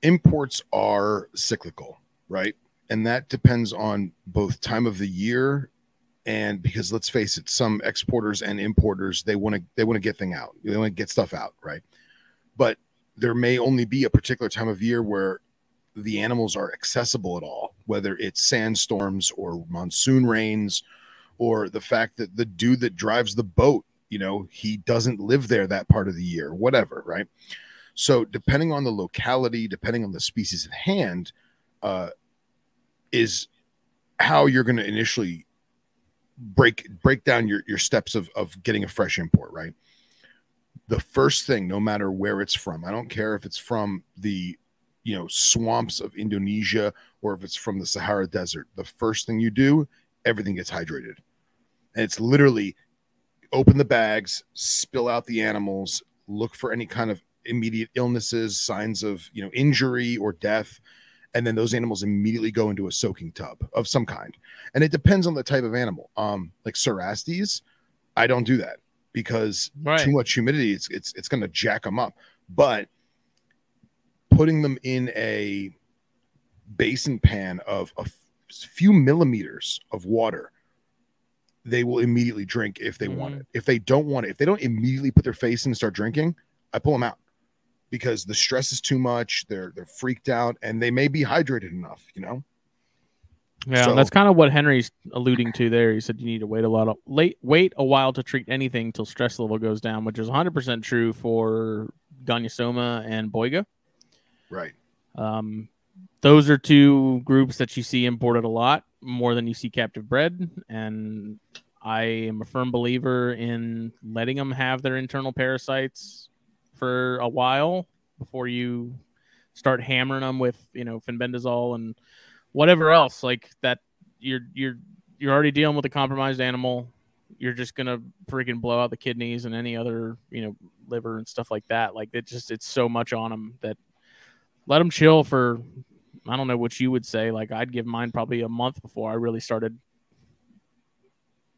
imports are cyclical, right? And that depends on both time of the year and because let's face it, some exporters and importers they want to they want to get thing out. They want to get stuff out, right? But there may only be a particular time of year where the animals are accessible at all, whether it's sandstorms or monsoon rains or the fact that the dude that drives the boat you know he doesn't live there that part of the year whatever right so depending on the locality depending on the species at hand uh is how you're going to initially break break down your your steps of of getting a fresh import right? The first thing no matter where it's from i don't care if it's from the you know swamps of indonesia or if it's from the sahara desert the first thing you do everything gets hydrated. And it's literally open the bags, spill out the animals, look for any kind of immediate illnesses, signs of you know injury or death, and then those animals immediately go into a soaking tub of some kind. And it depends on the type of animal. Um, like Cerastes, I don't do that because too much humidity, it's it's it's going to jack them up. But putting them in a basin pan of a few millimeters of water they will immediately drink if they want Mhm. it. If they don't want it, if they don't immediately put their face in and start drinking, I pull them out because the stress is too much. They're they're freaked out and they may be hydrated enough, you know. Yeah, So- that's kind of what Henry's alluding to there. He said you need to wait a lot of late wait a while to treat anything till stress level goes down, which is 100% true for Gonyosoma and Boiga. Right. Um, those are two groups that you see imported a lot more than you see captive bred, and I am a firm believer in letting them have their internal parasites for a while before you start hammering them with you know fenbendazole and whatever else like that. You're you're you're already dealing with a compromised animal. You're just gonna freaking blow out the kidneys and any other you know liver and stuff like that. Like it just it's so much on them that let them chill for I don't know what you would say. Like I'd give mine probably a month before I really started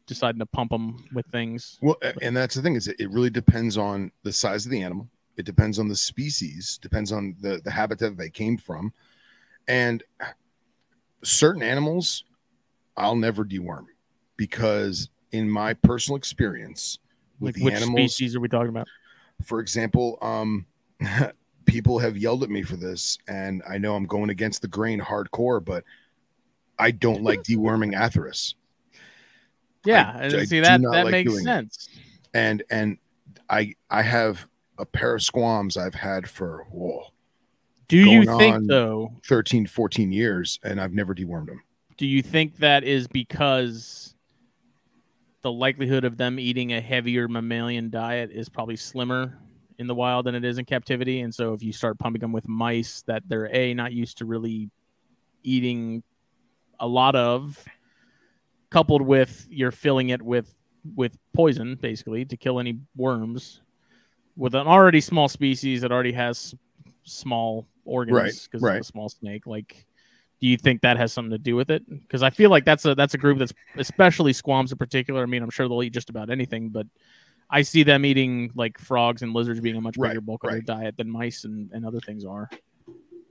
deciding to pump them with things. Well, and that's the thing is it it really depends on the size of the animal. It depends on the species, depends on the the habitat they came from, and certain animals I'll never deworm because in my personal experience with Like the which animals, species are we talking about? for example, um, people have yelled at me for this, and I know I'm going against the grain hardcore, but I don't like deworming Atheris. Yeah, I- and I see that that like makes doing it. sense. and and I I have a pair of squams I've had for whoa, Do you think though? 13, 14 years, and I've never dewormed them. Do you think that is because the likelihood of them eating a heavier mammalian diet is probably slimmer in the wild than it is in captivity? And so if you start pumping them with mice that they're a not used to really eating a lot of, coupled with you're filling it with with poison basically to kill any worms with an already small species that already has small organs because right. it's a small snake. Like do you think that has something to do with it? Because i feel like that's a that's a group that's especially squams in particular i mean i'm sure they'll eat just about anything but i see them eating like frogs and lizards being a much Right, bigger bulk of their diet than mice and, and other things are.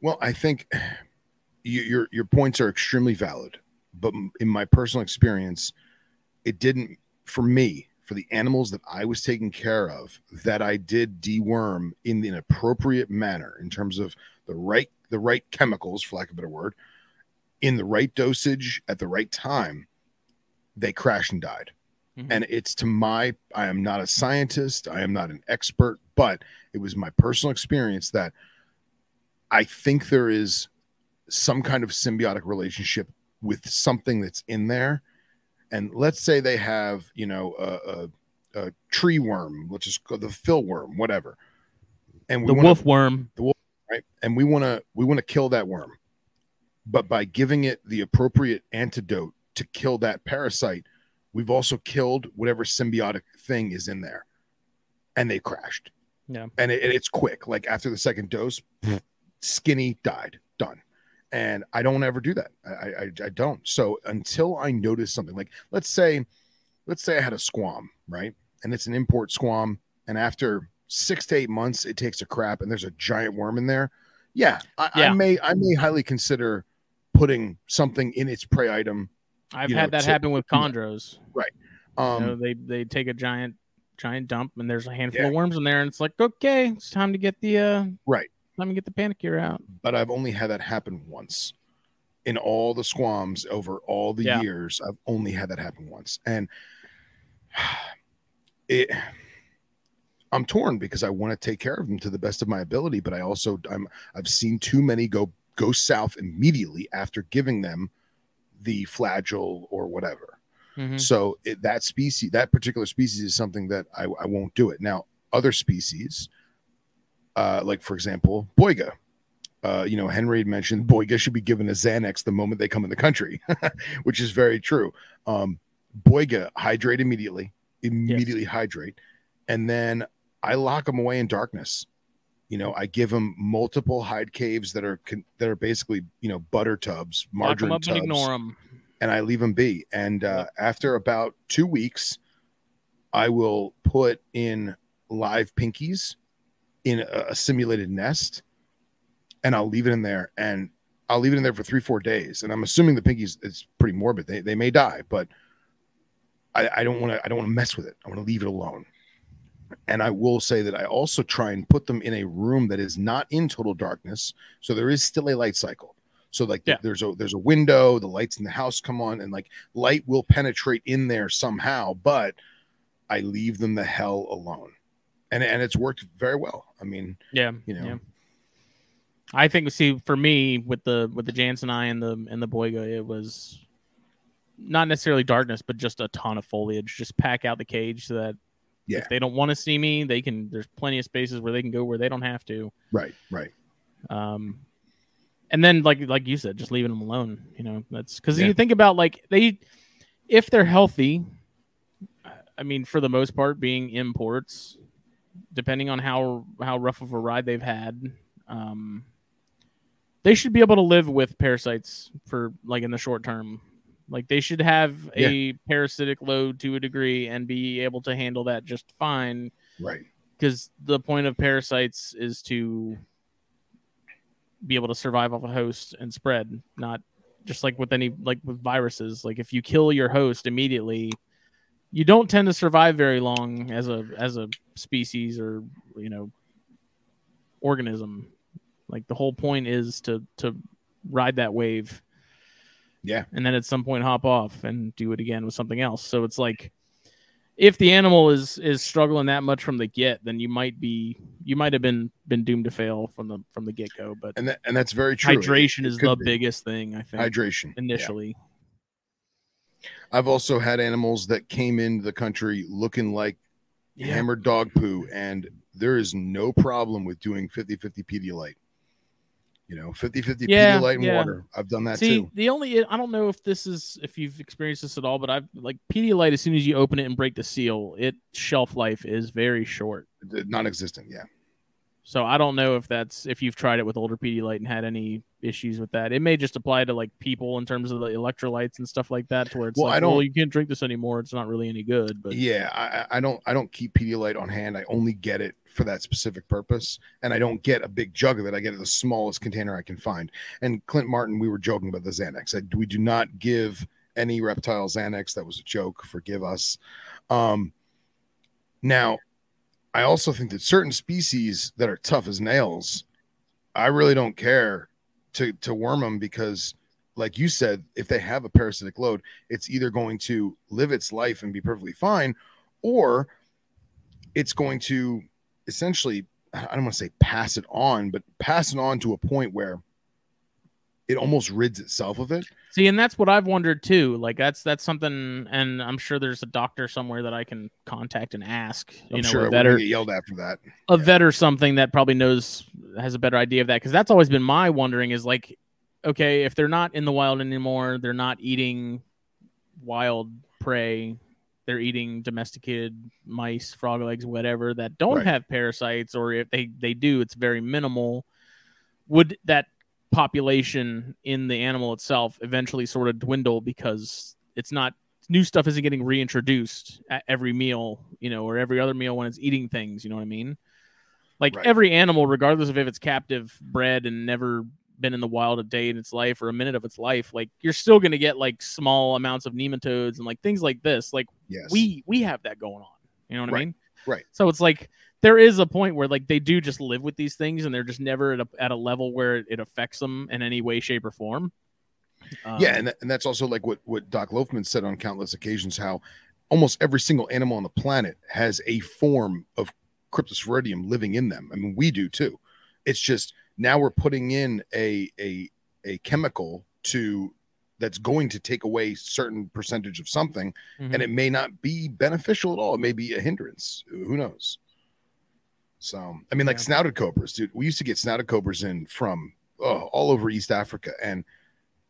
Well, I think you, your your points are extremely valid, but in my personal experience, it didn't for me for the animals that I was taking care of that I did deworm in an appropriate manner in terms of the right the right chemicals, for lack of a better word, in the right dosage at the right time. They crashed and died. Mhm. and it's to my i am not a scientist i am not an expert but it was my personal experience that i think there is some kind of symbiotic relationship with something that's in there. And let's say they have you know a, a, a tree worm which is called the fill worm whatever. And we the wanna, wolf worm. Right? And we want to we want to kill that worm. But by giving it the appropriate antidote to kill that parasite we've also killed whatever symbiotic thing is in there. And they crashed. Yeah. and, it, and it's quick. Like after the second dose skinny died. Done and i don't ever do that. I, I i don't. So until i notice something like let's say let's say i had a squam right? And it's an import squam and after six to eight months it takes a crap and there's a giant worm in there. Yeah I, I may i may highly consider putting something in its prey item i've had know, that to- happen with chondros. Right. um you know, they they take a giant giant dump and there's a handful Yeah. of worms in there and it's like okay it's time to get the uh Right. Time me get the Panacur out but I've only had that happen once in all the squams over all the Yeah. years. I've only had that happen once, and it. I'm torn because I want to take care of them to the best of my ability, but I also I'm I've seen too many go go south immediately after giving them the Flagyl or whatever. Mhm. So it, that species, that particular species, is something that I, I won't do it. Now, other species, uh, like for example, Boiga. Uh, you know, Henry had mentioned Boiga should be given a Xanax the moment they come in the country, which is very true. Um, boiga hydrate immediately, immediately hydrate, and then I lock them away in darkness. You know, I give them multiple hide caves that are con- that are basically you know butter tubs, lock margarine up tubs and ignore them and I leave them be. And uh, after about two weeks, I will put in live pinkies in a, a simulated nest, and I'll leave it in there. And I'll leave it in there for three, four days. And I'm assuming the pinkies it's pretty morbid. They they may die, but I, I don't want to I don't want to mess with it. I want to leave it alone. And I will say that I also try and put them in a room that is not in total darkness, so there is still a light cycle. So like Yeah. there's a there's a window, the lights in the house come on, and like light will penetrate in there somehow, but I leave them the hell alone. And and it's worked very well. I mean, Yeah, you know. yeah. I think see for me with the with the jansenii and the and the Boiga, it was not necessarily darkness, but just a ton of foliage. Just pack out the cage so that Yeah. if they don't want to see me, they can. There's plenty of spaces where they can go where they don't have to. right, right. Um, and then like like you said, just leaving them alone. You know, that's because Yeah. you think about like they, if they're healthy, I mean, for the most part, being imports, depending on how how rough of a ride they've had, um, they should be able to live with parasites for like in the short term. Like they should have a parasitic load to a degree and be able to handle that just fine Right. because the point of parasites is to be able to survive off a host and spread not just like with any like with viruses like if you kill your host immediately you don't tend to survive very long as a as a species or you know organism like the whole point is to to ride that wave Yeah. and then at some point hop off and do it again with something else so it's like if the animal is is struggling that much from the get then you might be you might have been been doomed to fail from the from the get-go but And that, and that's very true. It- hydration it is the be. biggest thing i think hydration Yeah. initially I've also had animals that came into the country looking like hammered dog poo, and there is no problem with doing 50 50 Pedialyte. You know, 50 50 Yeah, Pedialyte and yeah. water. I've done that See, too. the only I don't know if this is if you've experienced this at all, but I've like Pedialyte. As soon as you open it and break the seal, it shelf life is very short. Non existent. Yeah. So I don't know if that's if you've tried it with older Pedialyte and had any issues with that. It may just apply to like people in terms of the electrolytes and stuff like that, to where it's Well, like, I don't- well, you can't drink this anymore. It's not really any good. But Yeah. I, I- I don't, I don't keep Pedialyte on hand. I only get it for that specific purpose. And I don't get a big jug of it. I get the smallest container I can find. And Clint Martin, we were joking about the Xanax. I, we do not give any reptile Xanax. That was a joke. Forgive us. Um, now, I also think that certain species that are tough as nails, I really don't care to to worm them because, like you said, if they have a parasitic load, it's either going to live its life and be perfectly fine, or it's going to essentially I don't want to say pass it on, but pass it on to a point where it almost rids itself of it. see, and that's what I've wondered too. Like that's that's something, and I'm sure there's a doctor somewhere that I can contact and ask. You I'm know, sure a vet or get yelled at for that. a Yeah. vet or something that probably knows has a better idea of that because that's always been my wondering is like okay if they're not in the wild anymore they're not eating wild prey they're eating domesticated mice frog legs whatever that don't Right. have parasites or if they they do it's very minimal would that population in the animal itself eventually sort of dwindle because it's not new stuff isn't getting reintroduced at every meal, you know, or every other meal when it's eating things, you know what I mean? Like Right. every animal, regardless of if it's captive bred and never been in the wild a day in its life or a minute of its life, like you're still gonna get like small amounts of nematodes and like things like this. Like Yes. we we have that going on. You know what I mean? Right. So it's like there is a point where like they do just live with these things and they're just never at a, at a level where it affects them in any way, shape, or form. Um, yeah, and, that, and that's also like what what Doc Loafman said on countless occasions how almost every single animal on the planet has a form of cryptosporidium living in them. I mean, we do too. It's just now we're putting in a a a chemical to that's going to take away certain percentage of something mhm. and it may not be beneficial at all. It may be a hindrance. Who knows? So, I mean, like Yeah. snouted cobras, dude. We used to get snouted cobras in from oh, all over East Africa, and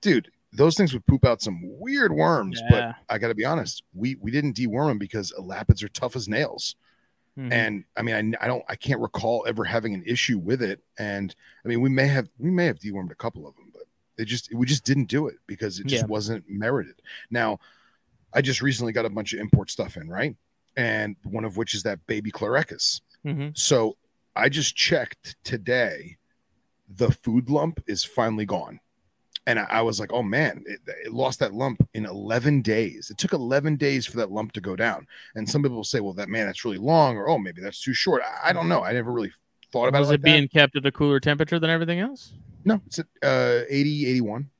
dude, those things would poop out some weird worms. Yeah. But I got to be honest, we we didn't deworm them because elapids are tough as nails. Mhm. And I mean, I, I don't, I can't recall ever having an issue with it. And I mean, we may have, we may have dewormed a couple of them, but they just, we just didn't do it because it just Yeah. wasn't merited. Now, I just recently got a bunch of import stuff in, right? And one of which is that baby Chlorechis. Mhm. So I just checked today. The food lump is finally gone. and I, I was like, oh man, it, it lost that lump in 11 days. It took 11 days for that lump to go down. And some people say, well, that man, that's really long, or oh, maybe that's too short. I, I don't know. I never really thought about Was it. it Like being that. kept at a cooler temperature than everything else? No, it's at uh, 80, 81.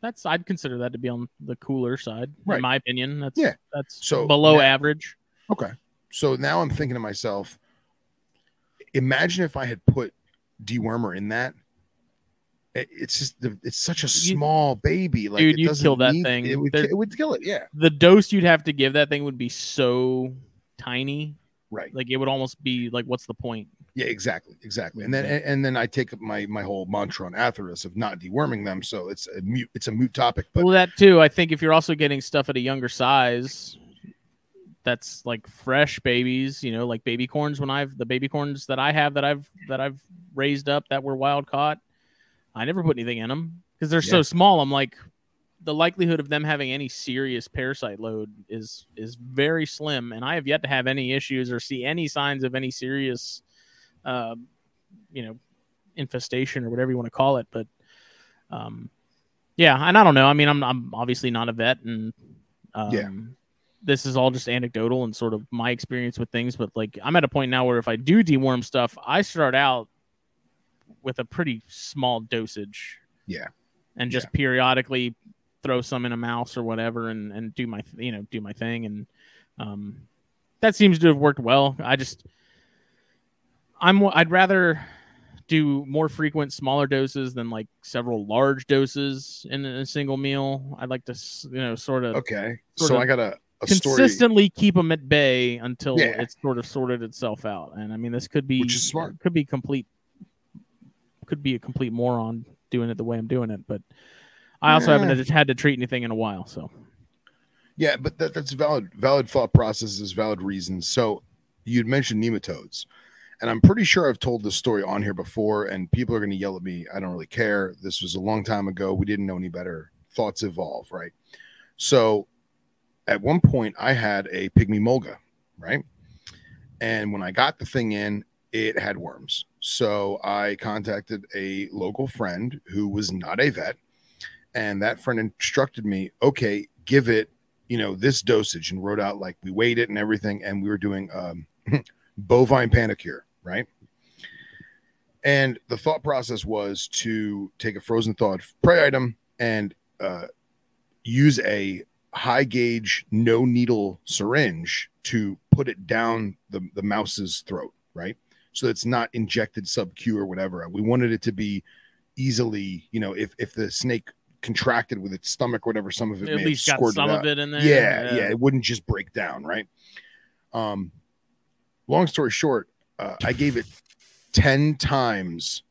That's I'd consider that to be on the cooler side, Right. in my opinion. That's Yeah. that's So below average. Okay. So now I'm thinking to myself, imagine if I had put dewormer in that. It's just the- it's such a You- small baby. Like Dude, doesn't kill that need- thing. It would, There- it would kill it. Yeah. The dose you'd have to give that thing would be so tiny, Right. like it would almost be like, what's the point? Yeah. Exactly. Exactly. And then and, and then I take up my my whole mantra on Atheris of not deworming them. So it's a mute. It's a moot topic. But well, that too. I think if you're also getting stuff at a younger size, that's like fresh babies. You know, like baby corns. When I've the baby corns that I have that I've that I've raised up that were wild caught, I never put anything in them because they're so small. I'm like, the likelihood of them having any serious parasite load is is very slim, and I have yet to have any issues or see any signs of any serious, uh, you know, infestation or whatever you want to call it. But um, yeah, and I don't know. I mean, I'm I'm obviously not a vet, and um, Yeah. This is all just anecdotal and sort of my experience with things. But like, I'm at a point now where if I do deworm stuff, I start out with a pretty small dosage. Yeah. and just periodically throw some in a mouse or whatever, and and do my you know do my thing, and um, that seems to have worked well. I just I'm I'd rather do more frequent smaller doses than like several large doses in a single meal. I'd like to you know sort of okay. sort So of I got a, a story consistently keep them at bay until Yeah. it's sort of sorted itself out. And I mean, this could be Which is smart. Could be complete. Could be a complete moron doing it the way I'm doing it, but I also Yeah. haven't had to treat anything in a while. So Yeah, but that, that's valid. Valid thought processes, valid reasons. So you'd mentioned nematodes, and I'm pretty sure I've told this story on here before, and people are going to yell at me. I don't really care. This was a long time ago. We didn't know any better. Thoughts evolve, right? So at one point, I had a pygmy mulga, right? And when I got the thing in, it had worms. So I contacted a local friend who was not a vet, and that friend instructed me, okay, give it you know this dosage and wrote out like we weighed it and everything and we were doing um bovine Panacur right and the thought process was to take a frozen thawed prey item and uh, use a high gauge no needle syringe to put it down the, the mouse's throat right so it's not injected sub q or whatever we wanted it to be easily you know if if the snake contracted with its stomach or whatever some of it at least got some of it in there. yeah, yeah, it wouldn't just break down, right? Um, long story short, uh, I gave it ten times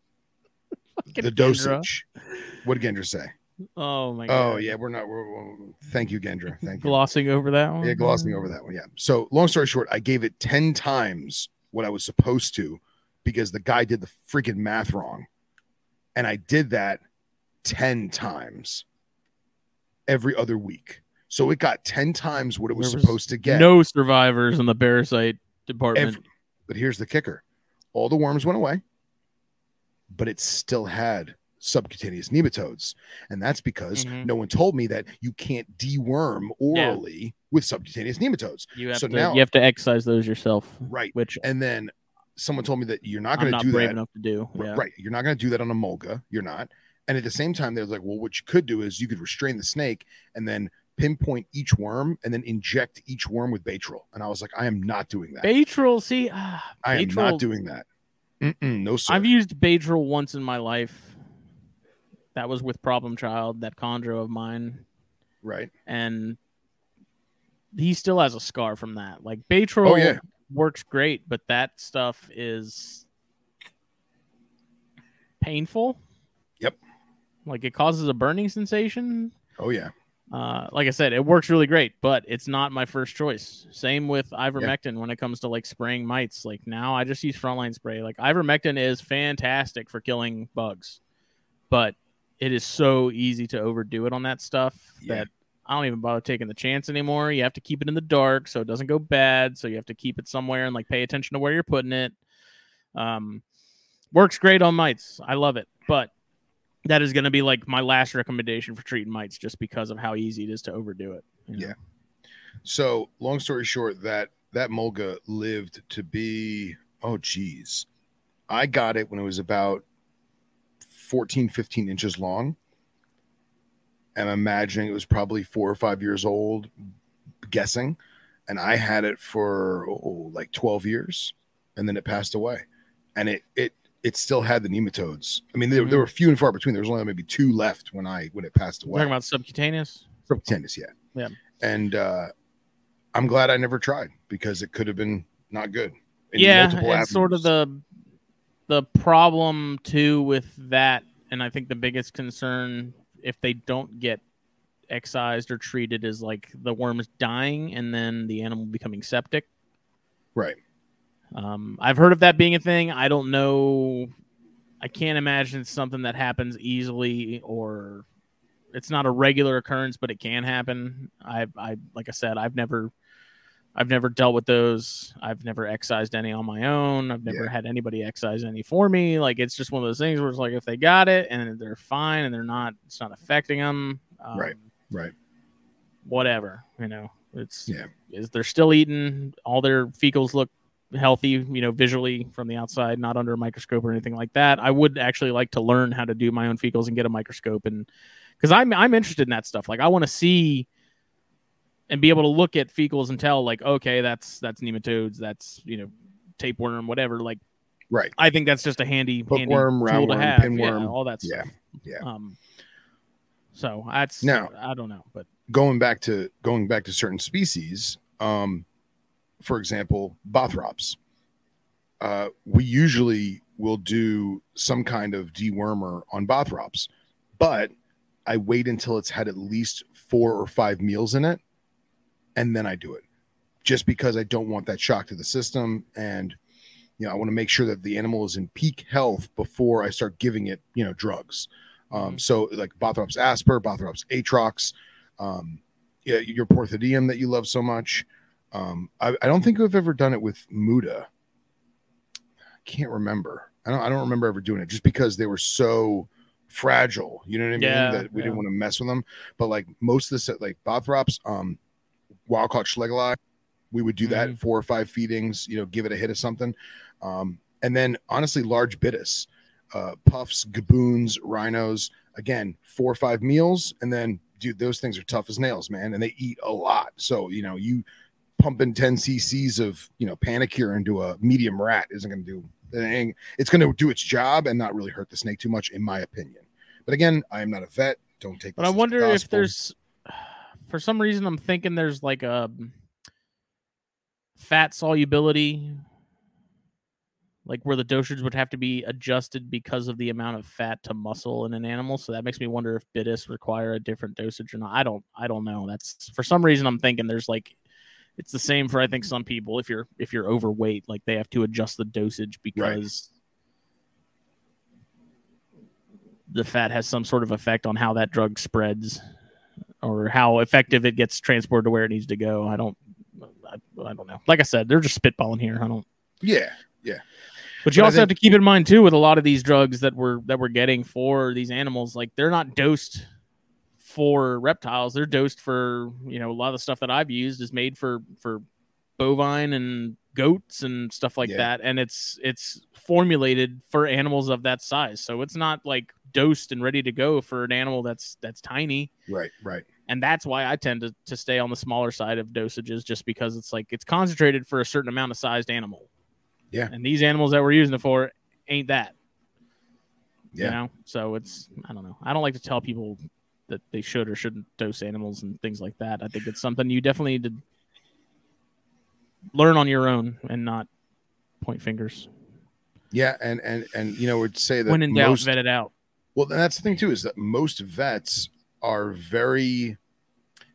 the dosage. What did Gendra say? Oh my oh, god. Oh yeah, we're not. We're, we're- thank you, Gendra. Thank you. Glossing over that one. Yeah, glossing over that one. Yeah. So long story short, I gave it ten times what I was supposed to because the guy did the freaking math wrong, and I did that ten times every other week. So it got ten times what it was was supposed to get. No survivors in the parasite department. Every- but here's the kicker all the worms went away, but it still had subcutaneous nematodes. And that's because Mhm. no one told me that you can't deworm orally with subcutaneous nematodes. you have so to now- you have to exercise those yourself, Right. which And then someone told me that you're not I'm going to not do brave that. enough to do. Yeah. Right. You're not going to do that on a mulga. You're not. And at the same time, they're like, well, what you could do is you could restrain the snake and then pinpoint each worm and then inject each worm with Baytril. And I was like, I am not doing that. Baytril, see, ah, I am not doing that. Mm-mm, no, sir. I've used Baytril once in my life. That was with Problem Child, that chondro of mine, right. and he still has a scar from that. Like Baytril Oh, yeah. works great, but that stuff is painful. Yep. Like it causes a burning sensation. Oh, yeah. Uh, like I said, it works really great, but it's not my first choice. Same with ivermectin when it comes to like spraying mites. Like now, I just use frontline spray. Like ivermectin is fantastic for killing bugs, but it is so easy to overdo it on that stuff Yeah. that I don't even bother taking the chance anymore. You have to keep it in the dark so it doesn't go bad. So you have to keep it somewhere and like pay attention to where you're putting it. Um, works great on mites. I love it, but that is going to be like my last recommendation for treating mites, just because of how easy it is to overdo it. you know? Yeah. So, long story short, that that mulga lived to be oh geez, I got it when it was about 14, 15 inches long. I'm imagining it was probably four or five years old, guessing, and I had it for oh, like 12 years, and then it passed away, and it it it still had the nematodes. I mean, there, there were few and far between. There was only maybe two left when I when it passed We're away. talking about subcutaneous. Subcutaneous, yeah. Yeah. And uh, I'm glad I never tried because it could have been not good. in yeah, multiple and sort of the the problem too with that, and I think the biggest concern if they don't get excised or treated is like the worms dying and then the animal becoming septic. right. Um, I've heard of that being a thing. I don't know. I can't imagine it's something that happens easily or it's not a regular occurrence, but it can happen. I, I, like I said, I've never, I've never dealt with those. I've never excised any on my own. I've never Yeah. had anybody excise any for me. Like it's just one of those things where it's like if they got it and they're fine and they're not, it's not affecting them. Um, Right. Right. Whatever, you know, it's Yeah. is they're still eating. All their fecals look healthy, you know, visually from the outside, not under a microscope or anything like that. I would actually like to learn how to do my own fecals and get a microscope and because I'm I'm interested in that stuff. Like I want to see and be able to look at fecals and tell like, okay, that's that's nematodes, that's you know, tapeworm, whatever. Like Right. I think that's just a handy, to roundworm, have. pinworm. Yeah, all that Yeah, stuff. yeah. Um so that's Now- I don't know, but Going back to going back to certain species, um, for example, Bothrops. Uh, we usually will do some kind of dewormer on Bothrops, but I wait until it's had at least four or five meals in it, and then I do it, just because I don't want that shock to the system, and you know I want to make sure that the animal is in peak health before I start giving it, you know, drugs. Um, Mhm. so like Bothrops asper, Bothrops atrox, um, yeah, your Porthidium that you love so much. Um, I, I don't think I've ever done it with Muda. I can't remember. I don't. I don't remember ever doing it just because they were so fragile. You know what I mean? Yeah, that we yeah. didn't want to mess with them. But like most of the set, like Bothrops, um, wild caught Schlegeli, we would do that Mhm. four or five feedings. You know, give it a hit of something, um, and then honestly, large bitis, uh, puffs, gaboons, rhinos. Again, four or five meals, and then dude, those things are tough as nails, man, and they eat a lot. So you know, you pumping 10 cc's of you know Panacur into a medium rat isn't going to do ain't- it's going to do its job and not really hurt the snake too much in my opinion but again i am not a vet don't take But I wonder if there's, for some reason, I'm thinking there's like a fat solubility, like where the dosage would have to be adjusted because of the amount of fat to muscle in an animal. So that makes me wonder if bitis require a different dosage or not. I don't, I don't know. That's for some reason I'm thinking there's like, it's the same for I think some people. If you're if you're overweight, like they have to adjust the dosage because. The fat has some sort of effect on how that drug spreads or how effective it gets transported to where it needs to go. I don't, I, I don't know. Like I said, they're just spitballing here. I don't. yeah yeah. But you But also have to keep in mind too with a lot of these drugs that we're that we're getting for these animals, like they're not dosed for reptiles. They're dosed for you know a lot of the stuff that I've used is made for for bovine and goats and stuff like Yeah. that, and it's it's formulated for animals of that size. So it's not like dosed and ready to go for an animal that's that's tiny right right and that's why I tend to, to stay on the smaller side of dosages just because it's like it's concentrated for a certain amount of sized animal. Yeah. And these animals that we're using it for ain't that. yeah You know? So it's I don't know. I don't like to tell people that they should or shouldn't dose animals and things like that. I think it's something you definitely need to learn on your own and not point fingers. yeah and and and you know would say that when in doubt, most, vet it out. Well, that's the thing too is that most vets are very.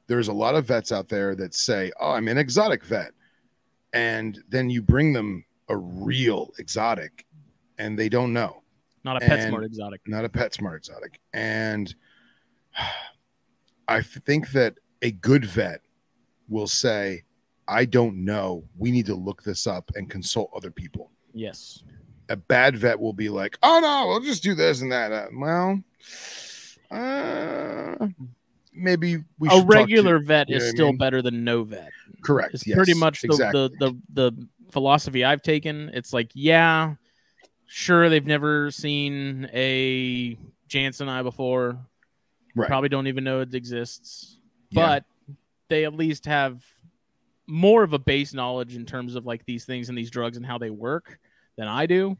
There's a lot of vets out there that say, "Oh, I'm an exotic vet," and then you bring them a real exotic, and they don't know, Not a pet and- smart exotic. not a pet smart exotic. And I think that a good vet will say, "I don't know. We need to look this up and consult other people." Yes. a bad vet will be like, "Oh no, we'll just do this and that." Uh, well, uh, maybe we a should talk regular to- vet you is know what I still mean? better than no vet. correct. It's yes, pretty much the, exactly. the the the philosophy I've taken. It's like, yeah, sure, they've never seen a jansenii before. Right. Probably don't even know it exists, Yeah. but they at least have more of a base knowledge in terms of like these things and these drugs and how they work than I do.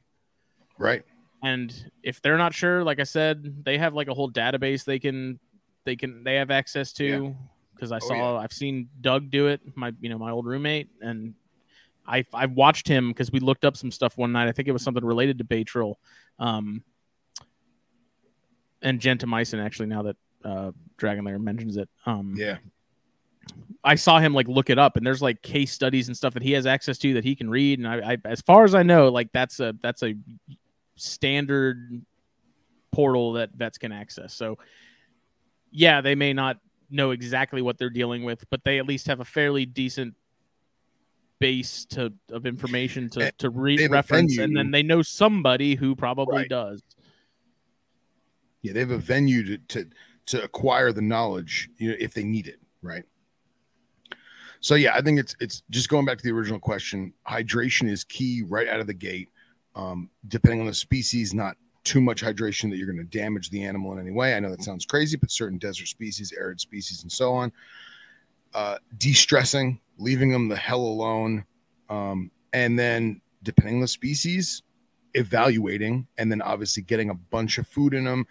right. And if they're not sure, like I said, they have like a whole database they can they can they have access to because I Oh, saw yeah. I've seen Doug do it, my you know my old roommate, and I I watched him because we looked up some stuff one night. I think it was something related to Baytril, um, and gentamicin. Actually, now that uh, Dragon Lair mentions it, um, Yeah. I saw him like look it up, and there's like case studies and stuff that he has access to that he can read. And I, I as far as I know, like that's a that's a standard portal that vets can access. So, yeah, they may not know exactly what they're dealing with, but they at least have a fairly decent base to of information to to re- reference, and then they know somebody who probably Right. does. Yeah, they have a venue to to to acquire the knowledge, you know, if they need it, right? So yeah, I think it's it's just going back to the original question. Hydration is key right out of the gate. Um, depending on the species, not too much hydration that you're going to damage the animal in any way. I know that sounds crazy, but certain desert species, arid species, and so on. Uh, de-stressing, leaving them the hell alone, um, and then depending on the species, evaluating, and then obviously getting a bunch of food in them,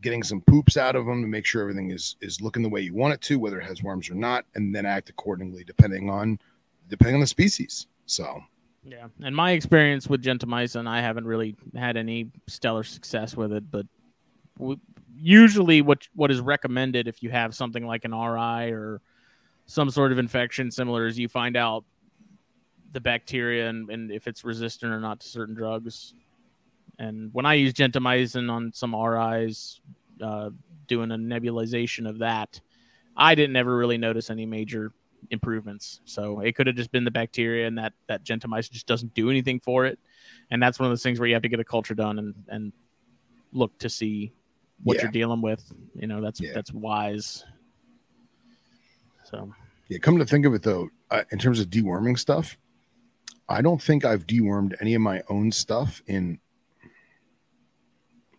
getting some poops out of them to make sure everything is is looking the way you want it to, whether it has worms or not, and then act accordingly depending on depending on the species. So Yeah, and my experience with gentamicin, I haven't really had any stellar success with it, but usually what what is recommended if you have something like an RI or some sort of infection similar is you find out the bacteria and, and if it's resistant or not to certain drugs. And when I use gentamicin on some RIs, uh, doing a nebulization of that, I didn't ever really notice any major improvements. So it could have just been the bacteria, and that that gentamicin just doesn't do anything for it. And that's one of those things where you have to get a culture done and and look to see what Yeah. you're dealing with. You know, that's Yeah. that's wise. So yeah, come to think of it though, uh, in terms of deworming stuff, I don't think I've dewormed any of my own stuff in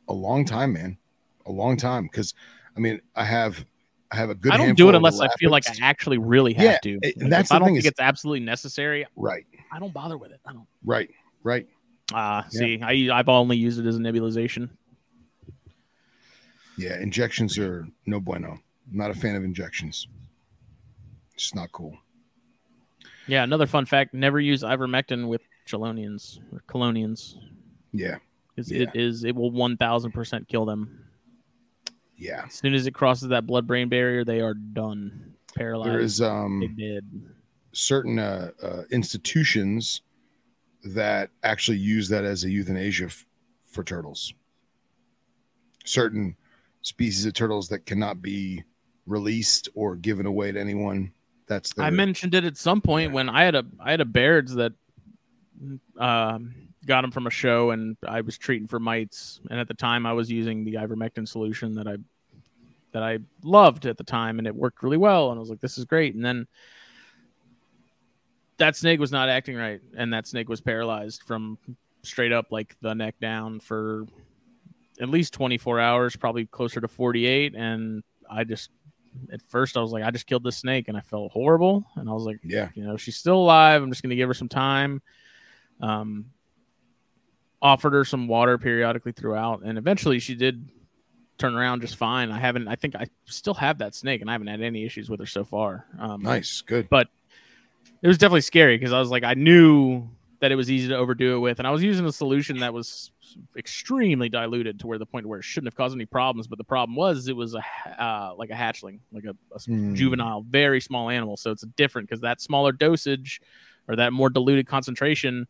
a long time, man. A long time. Because I mean, I have I have a good. I don't do it unless I feel like I actually really have Yeah, to. it- Like, and that's I the don't thing think is- it's absolutely necessary. right, I don't bother with it. I don't. right, right. Ah, see, I I've only used it as a nebulization. Yeah, injections are no bueno. I'm not a fan of injections. It's not cool. Yeah, another fun fact: never use ivermectin with chelonians or colonians. Yeah, Yeah. it is it will one thousand percent kill them. Yeah. As soon as it crosses that blood brain barrier, they are done. Paralyzed. There is they um did. certain uh, uh, institutions that actually use that as a euthanasia f- for turtles. Certain species of turtles that cannot be released or given away to anyone. That's the I mentioned it at some point Yeah. when I had a I had a Baird's that um, got him from a show, and I was treating for mites, and at the time I was using the ivermectin solution that I that I loved at the time, and it worked really well, and I was like, this is great, and then that snake was not acting right, and that snake was paralyzed from straight up like the neck down for at least 24 hours, probably closer to 48, and I just at first I was like, I just killed this snake, and I felt horrible, and I was like, yeah, you know, she's still alive. I'm just going to give her some time. Um, offered her some water periodically throughout, and eventually she did turn around just fine. I haven't. I think I still have that snake, and I haven't had any issues with her so far. Um, nice, good. But it was definitely scary because I was like, I knew that it was easy to overdo it with, and I was using a solution that was extremely diluted to where the point where it shouldn't have caused any problems. But the problem was it was a uh, like a hatchling, like a, a Hmm. juvenile, very small animal. So it's different because that smaller dosage or that more diluted concentration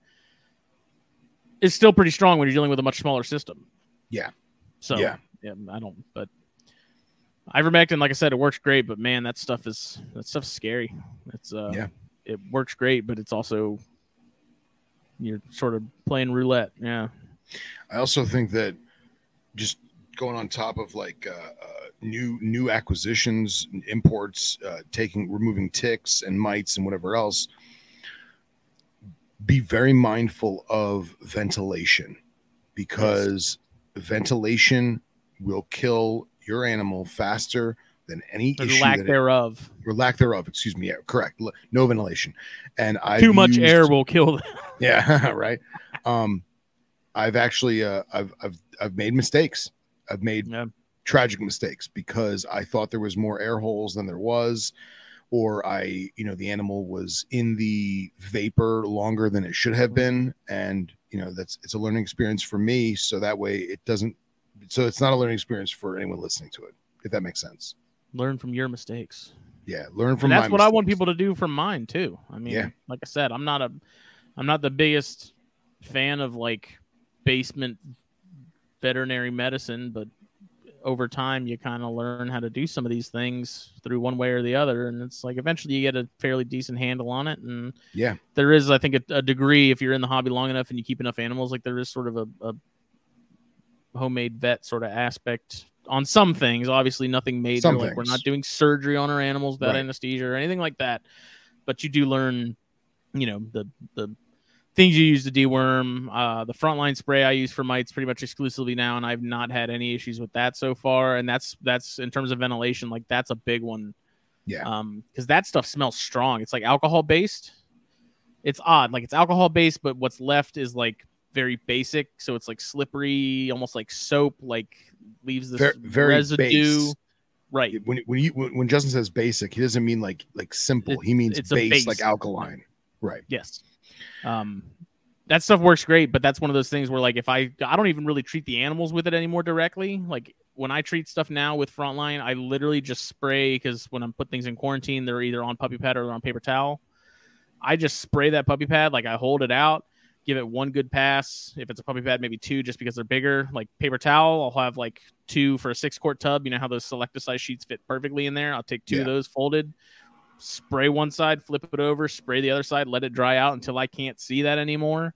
is still pretty strong when you're dealing with a much smaller system. Yeah. So Yeah. yeah, I don't. But ivermectin, like I said, it works great. But man, that stuff is that stuff's scary. It's uh, Yeah. it works great, but it's also you're sort of playing roulette. Yeah. I also think that just going on top of like uh, uh, new new acquisitions, imports, uh, taking removing ticks and mites and whatever else. Be very mindful of ventilation because ventilation will kill your animal faster than any Or issue lack that it- thereof. or lack thereof. Excuse me. Yeah, correct. No ventilation, and I Too much air will kill them. yeah, right. Um, I've actually uh, I've I've I've made mistakes. I've made Yeah. tragic mistakes because I thought there was more air holes than there was, or I you know the animal was in the vapor longer than it should have been, and you know that's it's a learning experience for me. So that way it doesn't. So it's not a learning experience for anyone listening to it, if that makes sense. Learn from your mistakes. Yeah, learn from. And that's what I want people to do from mine too. I mean, Yeah. like I said, I'm not a, I'm not the biggest fan of like basement veterinary medicine, but over time you kind of learn how to do some of these things through one way or the other, and it's like eventually you get a fairly decent handle on it. And Yeah. there is, I think, a, a degree if you're in the hobby long enough and you keep enough animals, like there is sort of a, a homemade vet sort of aspect on some things. Obviously, nothing major. Some like we're not doing surgery on our animals without Right. anesthesia or anything like that. But you do learn, you know, the the things you use to deworm. Uh, the frontline spray I use for mites pretty much exclusively now, and I've not had any issues with that so far. And that's that's in terms of ventilation, like that's a big one. Yeah. Um, because that stuff smells strong. It's like alcohol based. It's odd, like it's alcohol based, but what's left is like very basic. So it's like slippery, almost like soap. Like leaves this Ver- very residue. base. Right. when when you when when Justin says basic, he doesn't mean like like simple. It- he means base, base. like alkaline. Right. Yes. Um, that stuff works great, but that's one of those things where like if I I don't even really treat the animals with it anymore directly. Like when I treat stuff now with Frontline, I literally just spray because when I'm put things in quarantine, they're either on puppy pad or they're on paper towel. I just spray that puppy pad, like I hold it out, give it one good pass. If it's a puppy pad, maybe two, just because they're bigger. Like paper towel, I'll have like two for a six quart tub. You know how those selecta size sheets fit perfectly in there. I'll take two Yeah. of those folded, spray one side, flip it over, spray the other side, let it dry out until I can't see that anymore.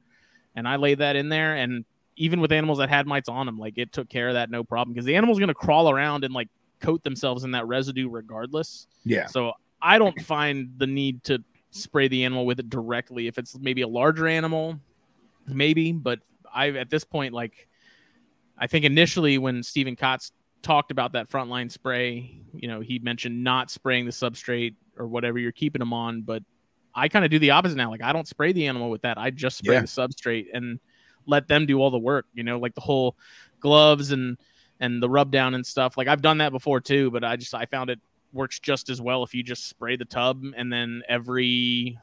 And I lay that in there. And even with animals that had mites on them, like it took care of that no problem because the animal's going to crawl around and like coat themselves in that residue regardless. Yeah. So I don't find the need to spray the animal with it directly. If it's maybe a larger animal, maybe, but I at this point like I think initially when Stephen Kotz talked about that frontline spray, you know, he mentioned not spraying the substrate or whatever you're keeping them on, but I kind of do the opposite now. Like I don't spray the animal with that. I just spray Yeah. the substrate and let them do all the work, you know, like the whole gloves and and the rub down and stuff. Like I've done that before too, but I just I found it works just as well if you just spray the tub and then every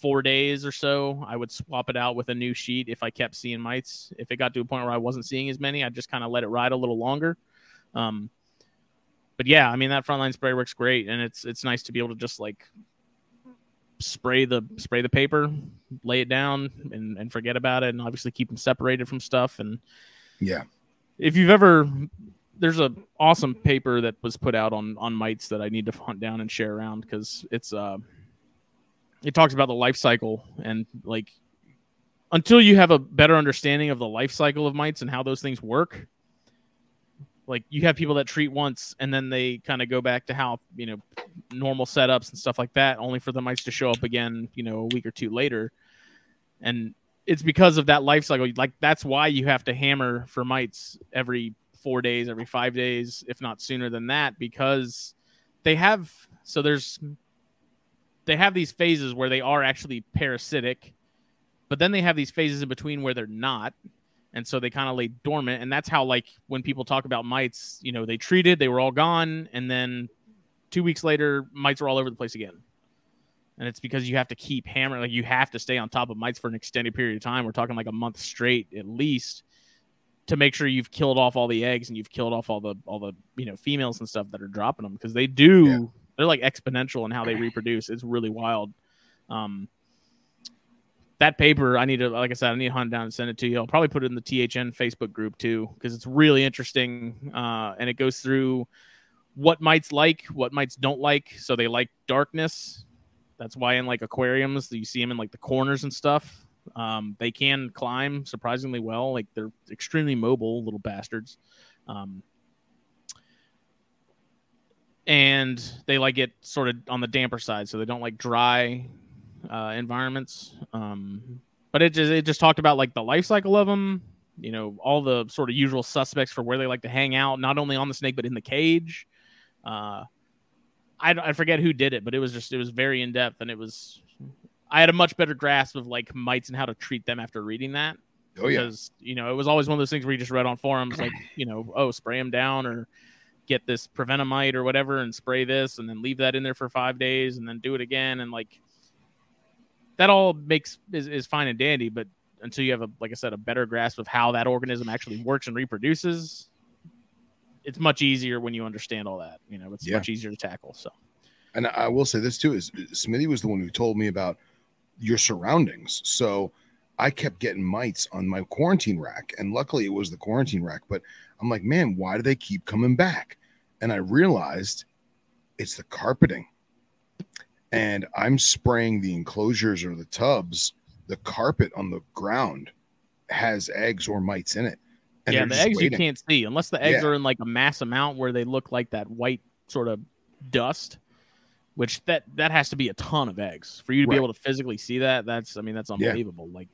four days or so I would swap it out with a new sheet if I kept seeing mites. If it got to a point where I wasn't seeing as many, I'd just kind of let it ride a little longer. Um, but yeah, I mean that frontline spray works great, and it's it's nice to be able to just like spray the spray the paper, lay it down, and and forget about it, and obviously keep them separated from stuff. And Yeah. if you've ever there's a awesome paper that was put out on on mites that I need to hunt down and share around because it's uh it talks about the life cycle and like until you have a better understanding of the life cycle of mites and how those things work like you have people that treat once and then they kind of go back to how you know normal setups and stuff like that only for the mites to show up again you know a week or two later. And it's because of that life cycle. Like that's why you have to hammer for mites every four days every five days if not sooner than that because they have so there's they have these phases where they are actually parasitic but then they have these phases in between where they're not and so they kind of lay dormant and that's how like when people talk about mites you know they treated they were all gone and then two weeks later mites are all over the place again. And it's because you have to keep hammering like you have to stay on top of mites for an extended period of time. We're talking like a month straight at least to make sure you've killed off all the eggs and you've killed off all the all the you know females and stuff that are dropping them because they do Yeah. they're like exponential in how they reproduce. It's really wild. Um that paper i need to like i said i need to hunt down and send it to you. I'll probably put it in the thn facebook group too because it's really interesting uh, and it goes through what mites like what mites don't like. So they like darkness. That's why in like aquariums you see them in like the corners and stuff. Um, they can climb surprisingly well. Like they're extremely mobile little bastards. Um, and they like it sort of on the damper side, so they don't like dry uh, environments. Um, but it just it just talked about like the life cycle of them. You know, all the sort of usual suspects for where they like to hang out, not only on the snake but in the cage. Uh, I, I forget who did it, but it was just it was very in depth, and it was I had a much better grasp of like mites and how to treat them after reading that. Oh yeah, Because you know it was always one of those things where you just read on forums like you know oh spray them down or get this Provent-a-Mite or whatever and spray this and then leave that in there for five days and then do it again and like that all makes is, is fine and dandy, but until you have a like I said a better grasp of how that organism actually works and reproduces, it's much easier when you understand all that. You know, it's Yeah. much easier to tackle. So and I will say this too: is Smithy was the one who told me about your surroundings. So I kept getting mites on my quarantine rack, and luckily it was the quarantine rack. But I'm like, man, why do they keep coming back? And I realized it's the carpeting. And I'm spraying the enclosures or the tubs. The carpet on the ground has eggs or mites in it. And yeah, the eggs waiting. you can't see unless the eggs Yeah. are in like a mass amount where they look like that white sort of dust. Which that that has to be a ton of eggs for you to be able to physically see that. That's I mean that's Yeah. unbelievable. Like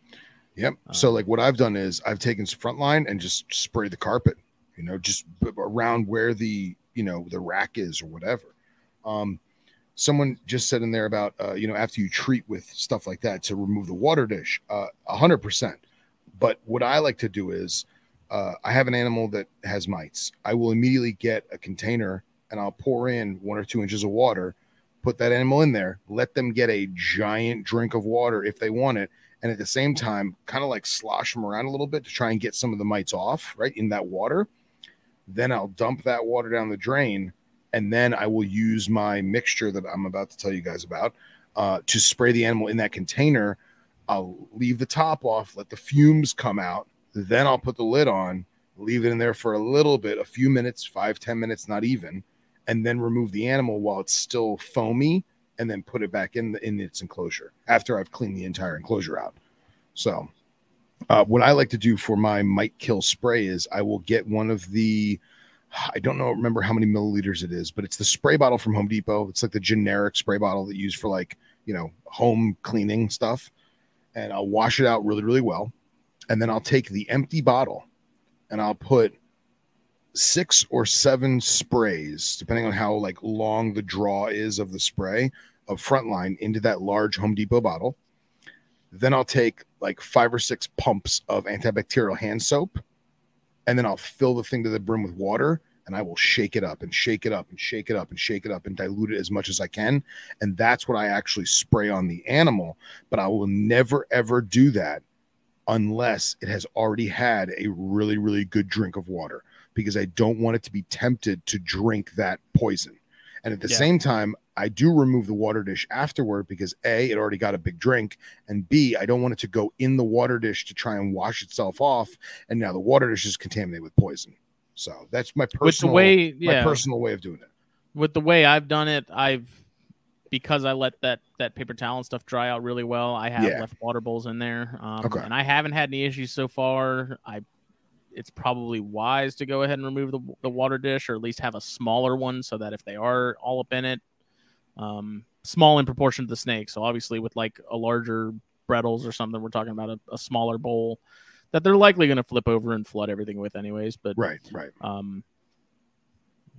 Yep. Uh, so like what I've done is I've taken frontline and just sprayed the carpet, you know, just around where the you know the rack is or whatever. Um, someone just said in there about uh, you know after you treat with stuff like that to remove the water dish, uh, a hundred percent. But what I like to do is uh, I have an animal that has mites. I will immediately get a container and I'll pour in one or two inches of water, put that animal in there, let them get a giant drink of water if they want it and at the same time kind of like slosh them around a little bit to try and get some of the mites off right in that water then i'll dump that water down the drain and then i will use my mixture that i'm about to tell you guys about uh, to spray the animal in that container i'll leave the top off let the fumes come out then i'll put the lid on leave it in there for a little bit a few minutes five ten minutes not even and then remove the animal while it's still foamy and then put it back in the, in its enclosure after I've cleaned the entire enclosure out. So, uh, what I like to do for my mite kill spray is I will get one of the I don't know remember how many milliliters it is, but it's the spray bottle from Home Depot. It's like the generic spray bottle that you use for like you know home cleaning stuff, and I'll wash it out really really well, and then I'll take the empty bottle and I'll put six or seven sprays, depending on how like long the draw is of the spray of frontline into that large Home Depot bottle. Then I'll take like five or six pumps of antibacterial hand soap, and then I'll fill the thing to the brim with water, and I will shake it up and shake it up and shake it up and shake it up and dilute it as much as I can. And that's what I actually spray on the animal. But I will never ever do that unless it has already had a really, really good drink of water because I don't want it to be tempted to drink that poison. And at the Yeah. same time, I do remove the water dish afterward because A, it already got a big drink, and B, I don't want it to go in the water dish to try and wash itself off. And now the water dish is contaminated with poison. So that's my with the personal way my personal way of doing it. with the way I've done it, I've because I let that that paper towel and stuff dry out really well. I have Yeah. left water bowls in there, um, Okay. and I haven't had any issues so far. I it's probably wise to go ahead and remove the, the water dish, or at least have a smaller one, so that if they are all up in it, um, small in proportion to the snake. So obviously, with like a larger Brettles or something, we're talking about a, a smaller bowl that they're likely going to flip over and flood everything with, anyways. But Right, right. um,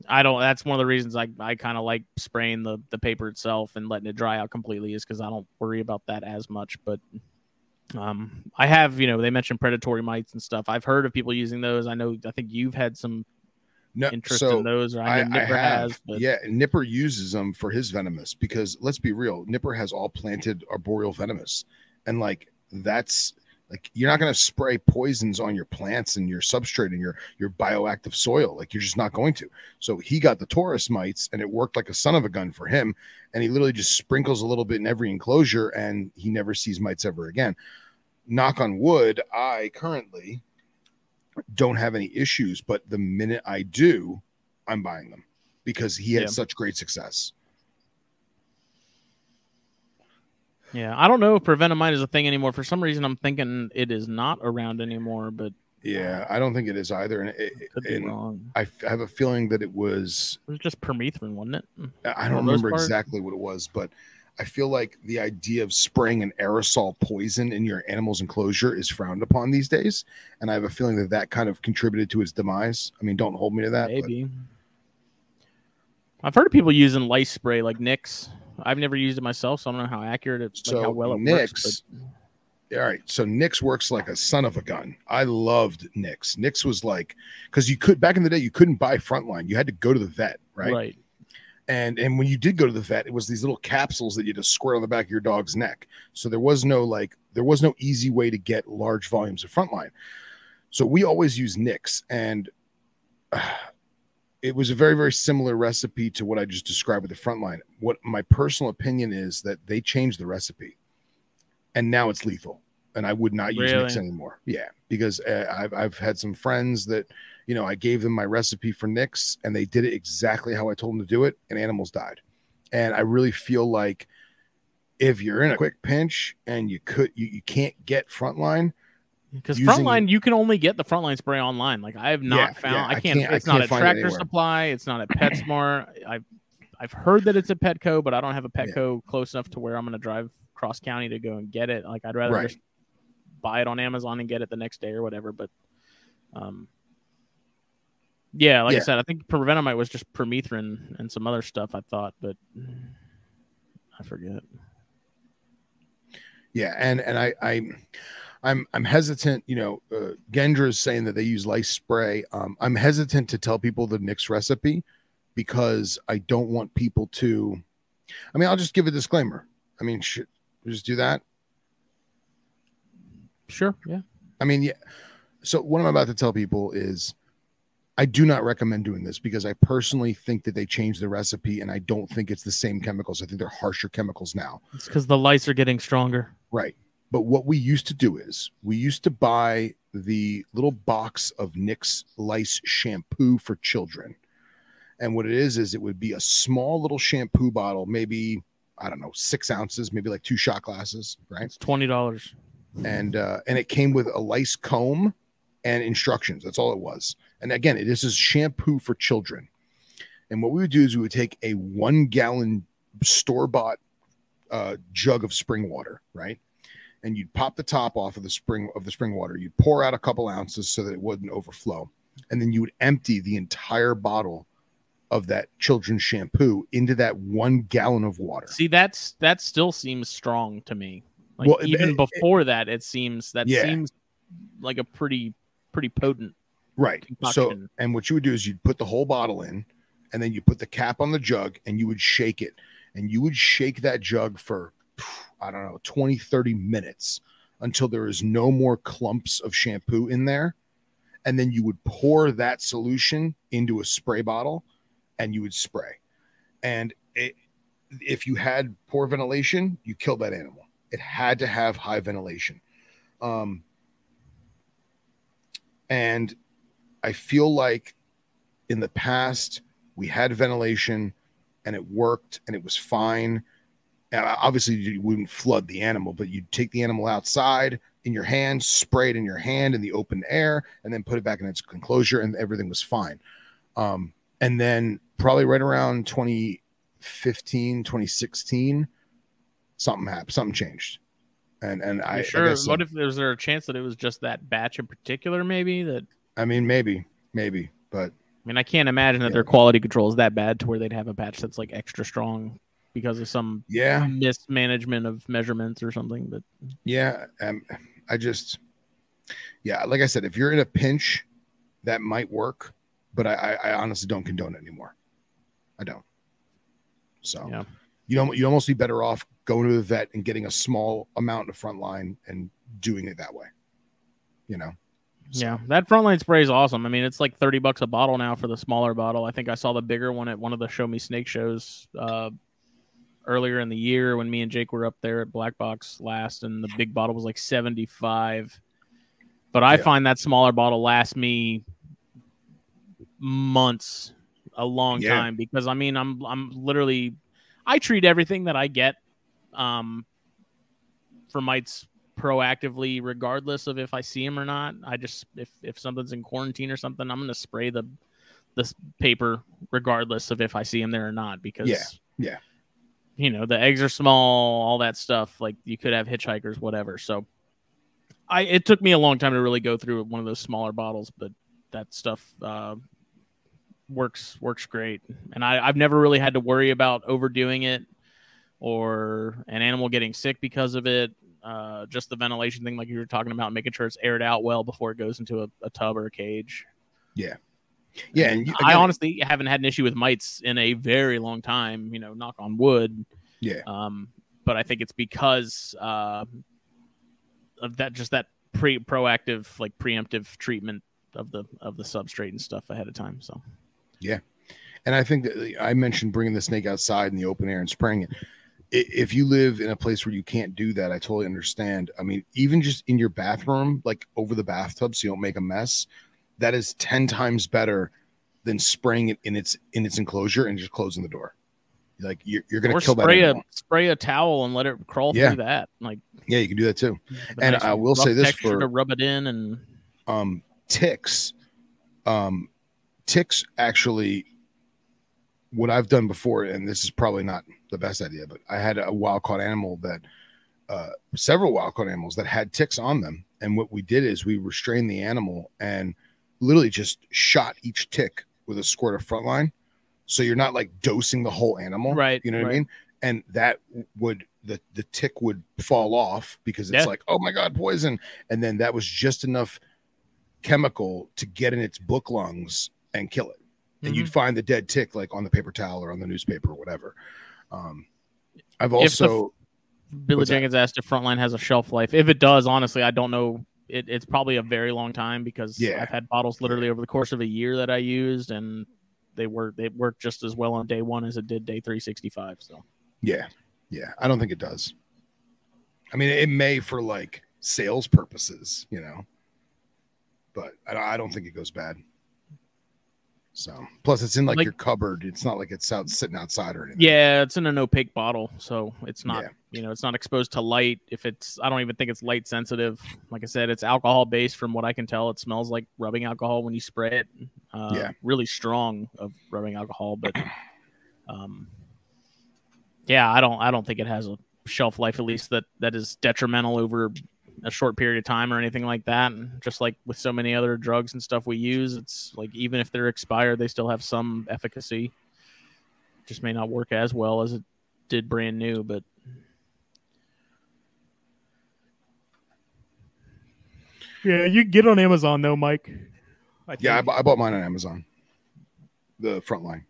I don't. That's one of the reasons I, I kind of like spraying the the paper itself and letting it dry out completely is because I don't worry about that as much. But um, I have you know they mentioned predatory mites and stuff. I've heard of people using those. I know. I think you've had some No, interest so in those, or I I, know I Nipper have. has. But Yeah, Nipper uses them for his venomous because let's be real, Nipper has all planted arboreal venomous, and like that's like you're not going to spray poisons on your plants and your substrate and your your bioactive soil. Like you're just not going to. So he got the Taurrus mites, and it worked like a son of a gun for him. And he literally just sprinkles a little bit in every enclosure, and he never sees mites ever again. Knock on wood, I currently don't have any issues, but the minute I do, I'm buying them because he had Yeah. such great success. Yeah, I don't know if Provent-a-Mite is a thing anymore. For some reason, I'm thinking it is not around anymore, but Yeah, I don't think it is either. And, it, could be wrong. I f- have a feeling that it was It was just permethrin, wasn't it? I don't remember exactly what it was, but I feel like the idea of spraying an aerosol poison in your animal's enclosure is frowned upon these days, and I have a feeling that that kind of contributed to its demise. I mean, don't hold me to that. but- Maybe. I've heard of people using lice spray like Nix. I've never used it myself, so I don't know how accurate it's like So how well it Nix, works. all right. So Nix works like a son of a gun. I loved Nix. Nix was like because you could back in the day you couldn't buy Frontline. You had to go to the vet, right? right. And and when you did go to the vet, it was these little capsules that you just squirt on the back of your dog's neck. So there was no like there was no easy way to get large volumes of Frontline. So we always use Nix, and uh, it was a very very similar recipe to what I just described with the Frontline. What my personal opinion is that they changed the recipe, and now it's lethal. And I would not use Nix Really? anymore. Yeah, because uh, I've I've had some friends that you know, I gave them my recipe for Nix and they did it exactly how I told them to do it, and animals died. And I really feel like if you're in a quick pinch and you could you, you can't get frontline, Because frontline, you can only get the frontline spray online. Like I have not Yeah, found. yeah, I I can't. can't- it's not can't at find it Tractor. Supply. It's not at PetSmart. I've I've heard that it's at Petco, but I don't have a Yeah. Petco close enough to where I'm going to drive cross county to go and get it. Like I'd rather Right. just buy it on Amazon and get it the next day or whatever. But um, yeah, like Yeah. I said, I think Provent-a-Mite was just permethrin and some other stuff. I thought, but I forget. yeah, and and I I I'm I'm hesitant, you know, uh, Gendra is saying that they use lice spray. Um, I'm hesitant to tell people the Nix recipe because I don't want people to. I mean, I'll just give a disclaimer. I mean, should we just do that? Sure. Yeah. I mean, yeah. So what I'm about to tell people is I do not recommend doing this because I personally think that they changed the recipe and I don't think it's the same chemicals. I think they're harsher chemicals now. It's because the lights are getting stronger. Right. But what we used to do is we used to buy the little box of Nix lice shampoo for children. And what it is, is it would be a small little shampoo bottle, maybe, I don't know, six ounces, maybe like two shot glasses, right? It's twenty dollars. and uh, and it came with a lice comb and instructions. That's all it was. And again, this is shampoo for children. And what we would do is we would take a one gallon store bought uh, jug of spring water, right? And you'd pop the top off of the spring of the spring water. You'd pour out a couple ounces so that it wouldn't overflow, and then you would empty the entire bottle of that children's shampoo into that one gallon of water. See, that's that still seems strong to me. Like Well, even it- before that, it seems that Yeah. seems like a pretty pretty potent. Right. So, and what you would do is you'd put the whole bottle in, and then you put the cap on the jug, and you would shake it, and you would shake that jug for, I don't know, 20, 30 minutes until there is no more clumps of shampoo in there. And then you would pour that solution into a spray bottle and you would spray. And it, if you had poor ventilation, you killed that animal. It had to have high ventilation. Um, and I feel like in the past we had ventilation and it worked and it was fine. Uh, obviously, you wouldn't flood the animal, but you'd take the animal outside in your hand, spray it in your hand in the open air, and then put it back in its enclosure, and everything was fine. Um, and then probably right around 2015, 2016, something happened, something changed. And and I You like sure. I said- what if there's there a chance that it was just that batch in particular? Maybe that. I mean, maybe, maybe, but I mean, I can't imagine that Yeah. their quality control is that bad to where they'd have a batch that's like extra strong because of some yeah, mismanagement of measurements or something. But yeah. Um, I just, yeah, like I said, if you're in a pinch, that might work, but I, I, I honestly don't condone it anymore. I don't. So yeah, you know, you'd almost be better off going to the vet and getting a small amount of front line and doing it that way. You know. So, yeah, that frontline spray is awesome. I mean, it's like thirty bucks a bottle now for the smaller bottle. I think I saw the bigger one at one of the Show Me Snake shows uh, earlier in the year when me and Jake were up there at Black Box last, and the big bottle was like seventy five. But I Yeah. find that smaller bottle lasts me months, a long Yeah. time because I mean I'm I'm literally I treat everything that I get um for mites proactively, regardless of if I see them or not. I just if if something's in quarantine or something, I'm gonna spray the the paper regardless of if I see them there or not because Yeah, yeah. you know the eggs are small, all that stuff. Like you could have hitchhikers, whatever. So I it took me a long time to really go through one of those smaller bottles, but that stuff uh, works works great. And I, I've never really had to worry about overdoing it or an animal getting sick because of it. Uh, just the ventilation thing, like you were talking about, making sure it's aired out well before it goes into a, a tub or a cage. Yeah, yeah. And you, I honestly haven't had an issue with mites in a very long time. You know, knock on wood. yeah, Um, but I think it's because uh, of that, just that pre proactive, like preemptive treatment of the of the substrate and stuff ahead of time. So yeah. and I think that I mentioned bringing the snake outside in the open air and spraying it. If you live in a place where you can't do that, I totally understand. I mean, even just in your bathroom, like over the bathtub, so you don't make a mess, that is ten times better than spraying it in its in its enclosure and just closing the door. Like you're, you're gonna or kill that. spray a spray a towel and let it crawl Yeah. through that. Like, Yeah, you can do that too. And nice I will say this for- to rub it in and um ticks um ticks actually what i've done before and this is probably not the best idea but i had a wild caught animal that uh several wild caught animals that had ticks on them and what we did is we restrained the animal and literally just shot each tick with a squirt of frontline so you're not like dosing the whole animal Right, you know what i mean and that would the the tick would fall off because it's Yeah. like oh my god poison and then that was just enough chemical to get in its book lungs and kill it. And Mhm. you'd find the dead tick like on the paper towel or on the newspaper or whatever. Um, I've also Billy What's that? Jenkins asked if Frontline has a shelf life. If it does, honestly, I don't know. It, it's probably a very long time because Yeah. I've had bottles literally over the course of a year that I used, and they work. They work just as well on day one as it did day three sixty five. So yeah, yeah, I don't think it does. I mean, it may for like sales purposes, you know, but I, I don't think it goes bad. So plus it's in like, Like- your cupboard. It's not like it's out sitting outside or anything. yeah, it's in an opaque bottle, so it's not. Yeah. You know, it's not exposed to light. If it's, I don't even think it's light sensitive. Like I said, it's alcohol based. From what I can tell, it smells like rubbing alcohol when you spray it. Uh, Yeah. really strong of rubbing alcohol, but um, yeah, I don't, I don't think it has a shelf life at least that that is detrimental over a short period of time or anything like that. And just like with so many other drugs and stuff we use, it's like even if they're expired, they still have some efficacy. Just may not work as well as it did brand new, but yeah, you get on Amazon though, Mike. I yeah, I, think. bu- I bought mine on Amazon. The front line.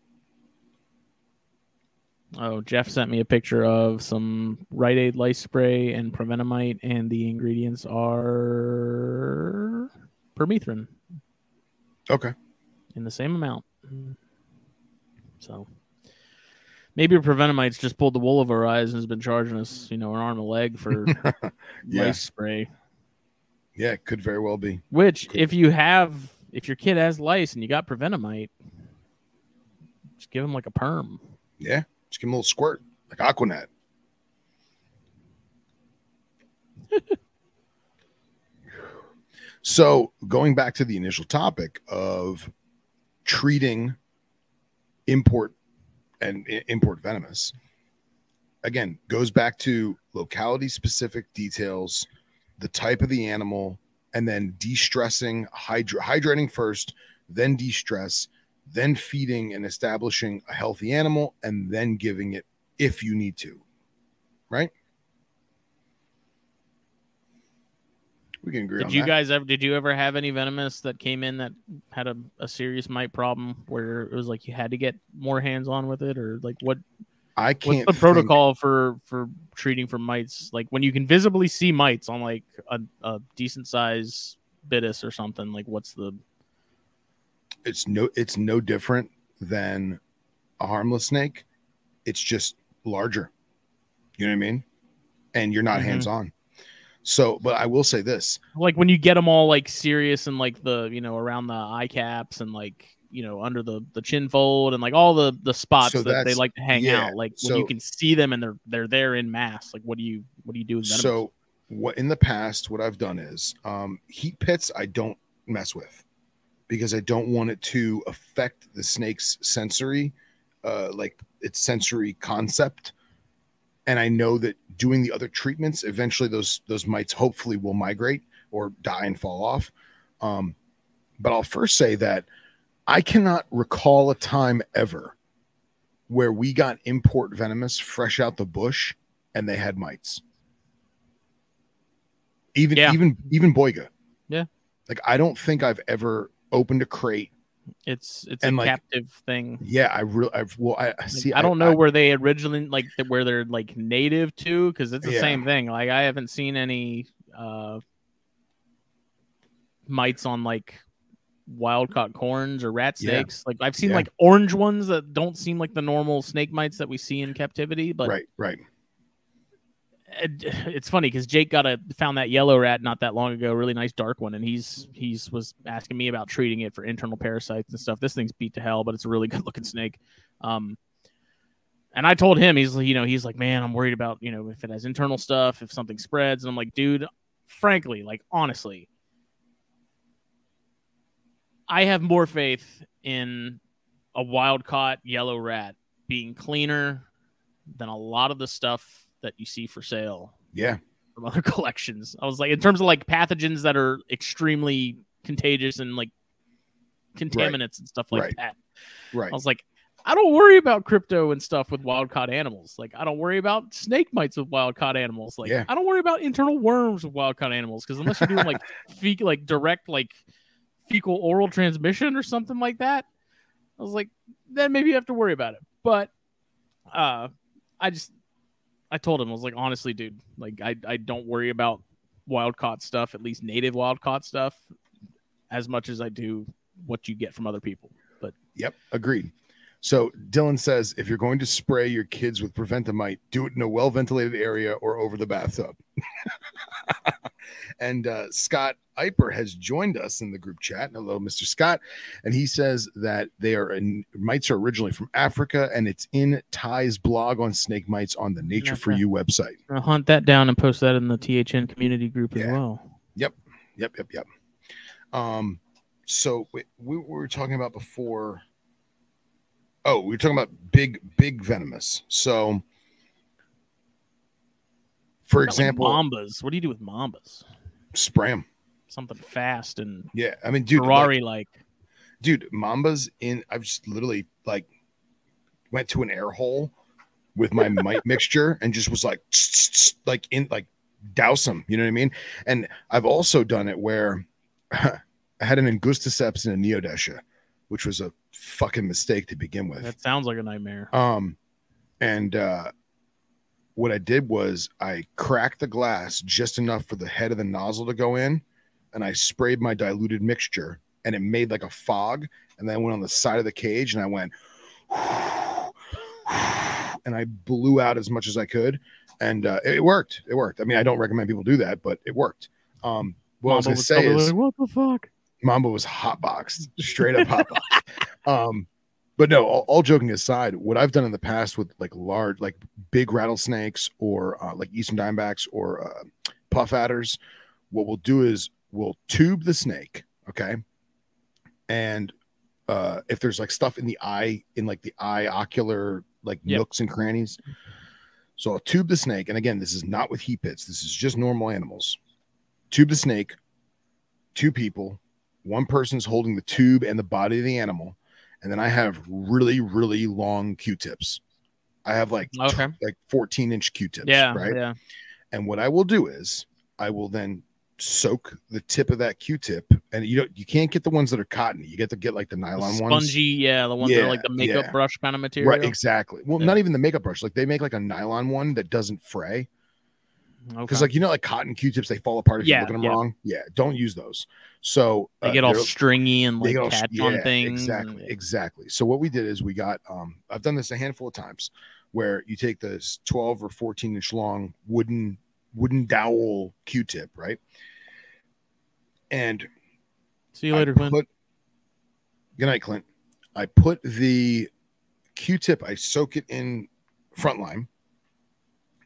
Oh, Jeff sent me a picture of some Rite Aid lice spray and Provent-a-Mite, and the ingredients are permethrin Okay. in the same amount. So maybe Provent-a-Mite's just pulled the wool over our eyes and has been charging us, you know, an arm and a leg for Yeah. lice spray. Yeah, it could very well be. Which, if you have, if your kid has lice and you got Provent-a-Mite, just give him like a perm. Yeah. Just give him a little squirt, like Aquanet. so, going back to the initial topic of treating import and import venomous, again, goes back to locality specific details, the type of the animal, and then de stressing, hydra- hydrating first, then de stress, then feeding and establishing a healthy animal, and then giving it if you need to. Right? We can agree Did you that. guys ever? Did you ever have any venomous that came in that had a, a serious mite problem where it was like you had to get more hands on with it, or like what? I can't What's the think- protocol for for treating for mites? Like when you can visibly see mites on like a, a decent size bitis or something. Like what's the? It's no it's no different than a harmless snake. It's just larger. You know what I mean? And you're not Mhm. hands on. So, but I will say this. like when you get them all like serious and like the you know around the eye caps and like you know under the the chin fold and like all the the spots So that they like to hang yeah, out like when so- you can see them and they're they're there in mass like what do you what do you do with venomous? So what in the past, what I've done is um, heat pits. I don't mess with because I don't want it to affect the snake's sensory, uh, like its sensory concept. And I know that doing the other treatments, eventually those those mites hopefully will migrate or die and fall off. Um, but I'll first say that I cannot recall a time ever where we got import venomous fresh out the bush and they had mites. Even Yeah. even even Boiga. Yeah. Like I don't think I've ever opened a crate. It's it's And, a like, captive thing. Yeah, I really I've well I Like, see I don't know where they originally like where they're like native to because it's the Yeah. same thing. Like I haven't seen any uh mites on like wild caught corns or rat Yeah. snakes. Like I've seen Yeah. like orange ones that don't seem like the normal snake mites that we see in captivity. But right, right. It- it's funny because Jake got a found that yellow rat not that long ago, really nice dark one, and he's he's was asking me about treating it for internal parasites and stuff. This thing's beat to hell, but it's a really good looking snake. Um, and I told him he's you know he's like, man, I'm worried about you know if it has internal stuff, if something spreads, and I'm like, dude, frankly, like honestly, I have more faith in a wild caught yellow rat being cleaner than a lot of the stuff that you see for sale Yeah. from other collections. I was like, in terms of like pathogens that are extremely contagious and like contaminants and stuff like Right. that. Right. I was like, I don't worry about crypto and stuff with wild caught animals. Like, I don't worry about snake mites with wild caught animals. Like, Yeah. I don't worry about internal worms with wild caught animals because unless you're doing like fe- like direct like fecal oral transmission or something like that, I was like, then maybe you have to worry about it. But uh, I just I told him I was like, honestly, dude, like I I don't worry about wild caught stuff, at least native wild caught stuff, as much as I do what you get from other people. But Yep, agreed. So Dylan says if you're going to spray your kids with Provent-a-Mite, do it in a well ventilated area or over the bathtub. and uh, Scott Iper has joined us in the group chat. Hello, Mr. Scott. And he says that they are in, mites are originally from Africa and it's in Ty's blog on snake mites on the Nature for. You website. I'll hunt that down and post that in the THN community group as Yeah. well. Yep, yep, yep. Um, so we, we were talking about before. Oh, we are talking about big, big venomous. So, for Got, like, example, mambas. What do you do with mambas? spray them. Something fast and Yeah, I mean, dude, Ferrari like. dude, Mambas in. I've just literally like went to an air hole with my mite mixture and just was like, like in like douse them. You know what I mean? And I've also done it where I had an angusticeps and a neodesha, which was a fucking mistake to begin with. That sounds like a nightmare. Um, and uh, what I did was I cracked the glass just enough for the head of the nozzle to go in, and I sprayed my diluted mixture, and it made like a fog. And then I went on the side of the cage, and I went, and I blew out as much as I could, and uh, it worked. It worked. I mean, I don't recommend people do that, but it worked. Um, what I was gonna was say is. like, what the fuck? Mamba was hotboxed, straight up hotboxed. um, but no, all, all joking aside, what I've done in the past with like large, like big rattlesnakes or uh, like eastern diamondbacks or uh, puff adders, what we'll do is we'll tube the snake, okay, and uh, if there's like stuff in the eye, in like the eye ocular like Yep. nooks and crannies, so I'll tube the snake, and again, this is not with heat pits. This is just normal animals. Tube the snake, two people, one person's holding the tube and the body of the animal, and then I have really, really long Q-tips. I have like Okay. like 14 inch Q-tips, Yeah, right? yeah. And what I will do is I will then soak the tip of that Q-tip, and you don't you can't get the ones that are cotton. You get to get like the The nylon spongy, ones. Spongy, yeah, the ones that are like the makeup yeah. brush kind of material. Right, exactly. Well, Yeah. not even the makeup brush. Like they make like a nylon one that doesn't fray. Because Okay. like you know like cotton q-tips they fall apart if Yeah, you look at them yeah. wall yeah don't use those so they uh, get all stringy and they like all- catch yeah, on things. exactly and- exactly so what we did is we got um i've done this a handful of times where you take this 12 or 14 inch long wooden wooden dowel q-tip right and See you later, Clint. good night clint i put the q-tip i soak it in frontline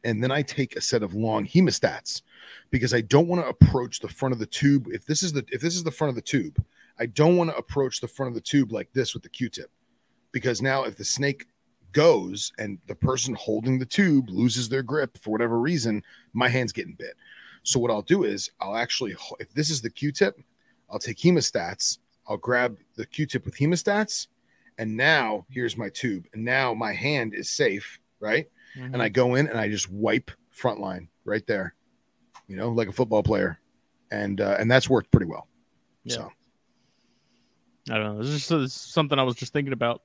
and then I take a set of long hemostats because I don't want to approach the front of the tube. If this is the if this is the front of the tube, I don't want to approach the front of the tube like this with the Q-tip because now if the snake goes and the person holding the tube loses their grip for whatever reason, my hand's getting bit. So what I'll do is I'll actually if this is the Q-tip, I'll take hemostats, I'll grab the Q-tip with hemostats, and now here's my tube. And now my hand is safe, right? Mm-hmm. And I go in and I just wipe front line right there, you know, like a football player. And uh, and that's worked pretty well. Yeah. So I don't know. Just it's something I was just thinking about,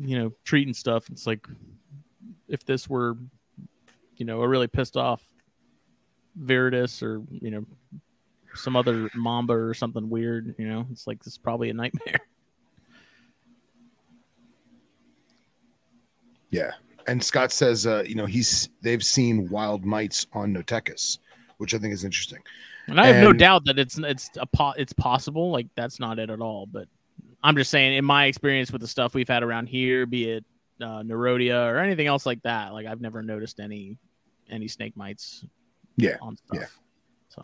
you know, treating stuff. It's like if this were, you know, a really pissed off Viridis or, you know, some other Mamba or something weird, you know, it's like this is probably a nightmare. yeah. And Scott says, uh, you know, he's they've seen wild mites on Notechis, which I think is interesting. And I have no doubt that it's it's a po- it's possible. Like that's not it at all. But I'm just saying, in my experience with the stuff we've had around here, be it uh, Nerodia or anything else like that, like I've never noticed any any snake mites. Yeah, on stuff. yeah. So.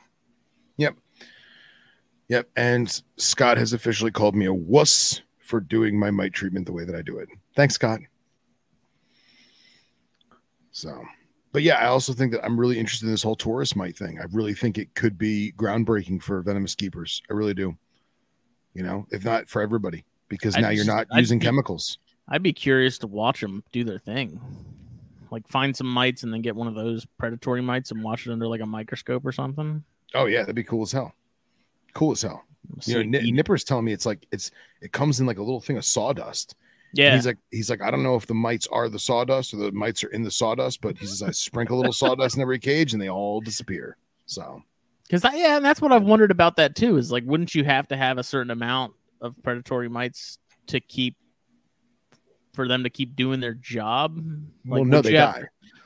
Yep. Yep. And Scott has officially called me a wuss for doing my mite treatment the way that I do it. Thanks, Scott. So, but yeah, I also think that I'm really interested in this whole Taurrus mite thing. I really think it could be groundbreaking for venomous keepers. I really do. You know, if not for everybody, because I'd now you're just- not I'd using be- chemicals. I'd be curious to watch them do their thing. Like find some mites and then get one of those predatory mites and watch it under like a microscope or something. Oh yeah, that'd be cool as hell. Cool as hell. See You know, Nipper's telling me it's like it's it comes in like a little thing of sawdust. And yeah, he's like, he's like, I don't know if the mites are the sawdust or the mites are in the sawdust, but he says I sprinkle a little sawdust in every cage and they all disappear. So Because yeah, and that's what I've wondered about that too. Is like, wouldn't you have to have a certain amount of predatory mites to keep for them to keep doing their job? well, Like, no, they have- die.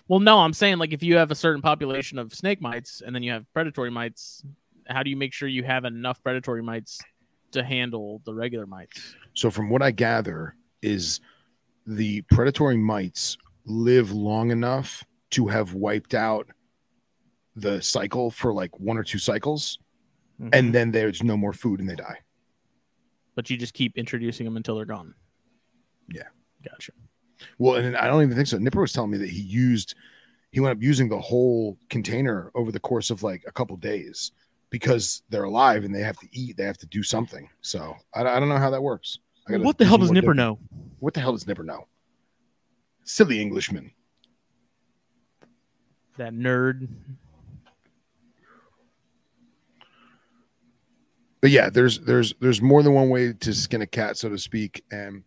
well, no, I'm saying like if you have a certain population of snake mites and then you have predatory mites, how do you make sure you have enough predatory mites to handle the regular mites? So from what I gather is the predatory mites live long enough to have wiped out the cycle for like one or two cycles, Mhm. and then there's no more food and they die. but you just keep introducing them until they're gone. Yeah. gotcha. Well, and I don't even think so. Nipper was telling me that he used, he went up using the whole container over the course of like a couple days because they're alive and they have to eat, they have to do something. So I, I don't know how that works. What the hell does Nipper know? What the hell does Nipper know? Silly Englishman. That nerd. But yeah, there's there's there's more than one way to skin a cat, so to speak. And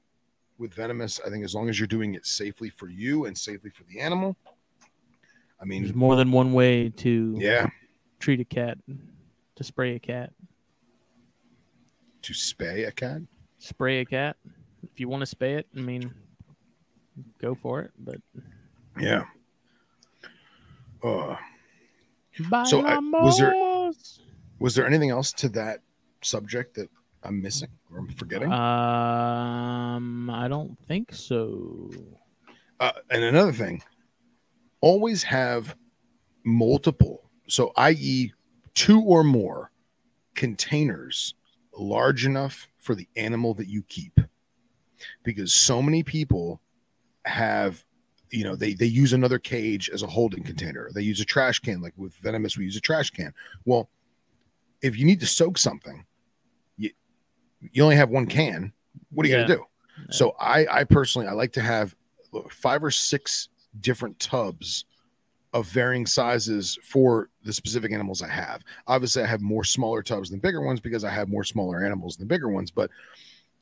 with venomous, I think as long as you're doing it safely for you and safely for the animal, I mean, There's more than one way to yeah, treat a cat, to spray a cat, to spay a cat. Spray a cat. If you want to spay it, I mean, go for it. But Yeah. Uh, So, I- was there- was there anything else to that subject that I'm missing or I'm forgetting? Um, I don't think so. Uh, and another thing, always have multiple, so i.e., two or more containers large enough for the animal that you keep. Because so many people have, you know, they they use another cage as a holding container. They use a trash can, like with venomous, we use a trash can. Well, if you need to soak something, you you only have one can. What are you Yeah. gonna do? So I I personally I like to have five or six different tubs of varying sizes for the specific animals I have. Obviously, I have more smaller tubs than bigger ones because I have more smaller animals than bigger ones, but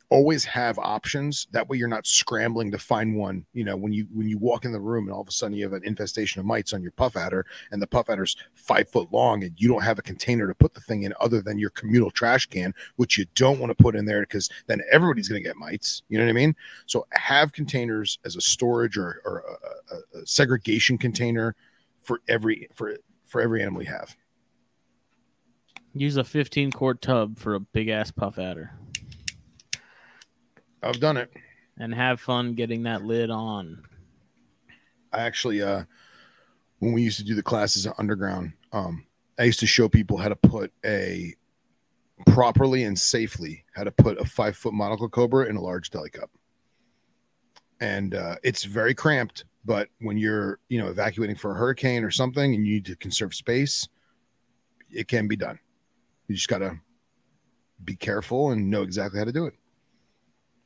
always have options that way you're not scrambling to find one you know when you when you walk in the room and all of a sudden you have an infestation of mites on your puff adder and the puff adder's five foot long and you don't have a container to put the thing in other than your communal trash can which you don't want to put in there because then everybody's going to get mites you know what i mean so have containers as a storage or, or a, a, a segregation container for every for for every animal you have. Use a 15 quart tub for a big ass puff adder I've done it. and have fun getting that lid on. I actually uh when we used to do the classes at Underground, um, I used to show people how to put a properly and safely how to put a five foot monocle cobra in a large deli cup. And uh, it's very cramped, but when you're you know evacuating for a hurricane or something and you need to conserve space, it can be done. You just gotta be careful and know exactly how to do it.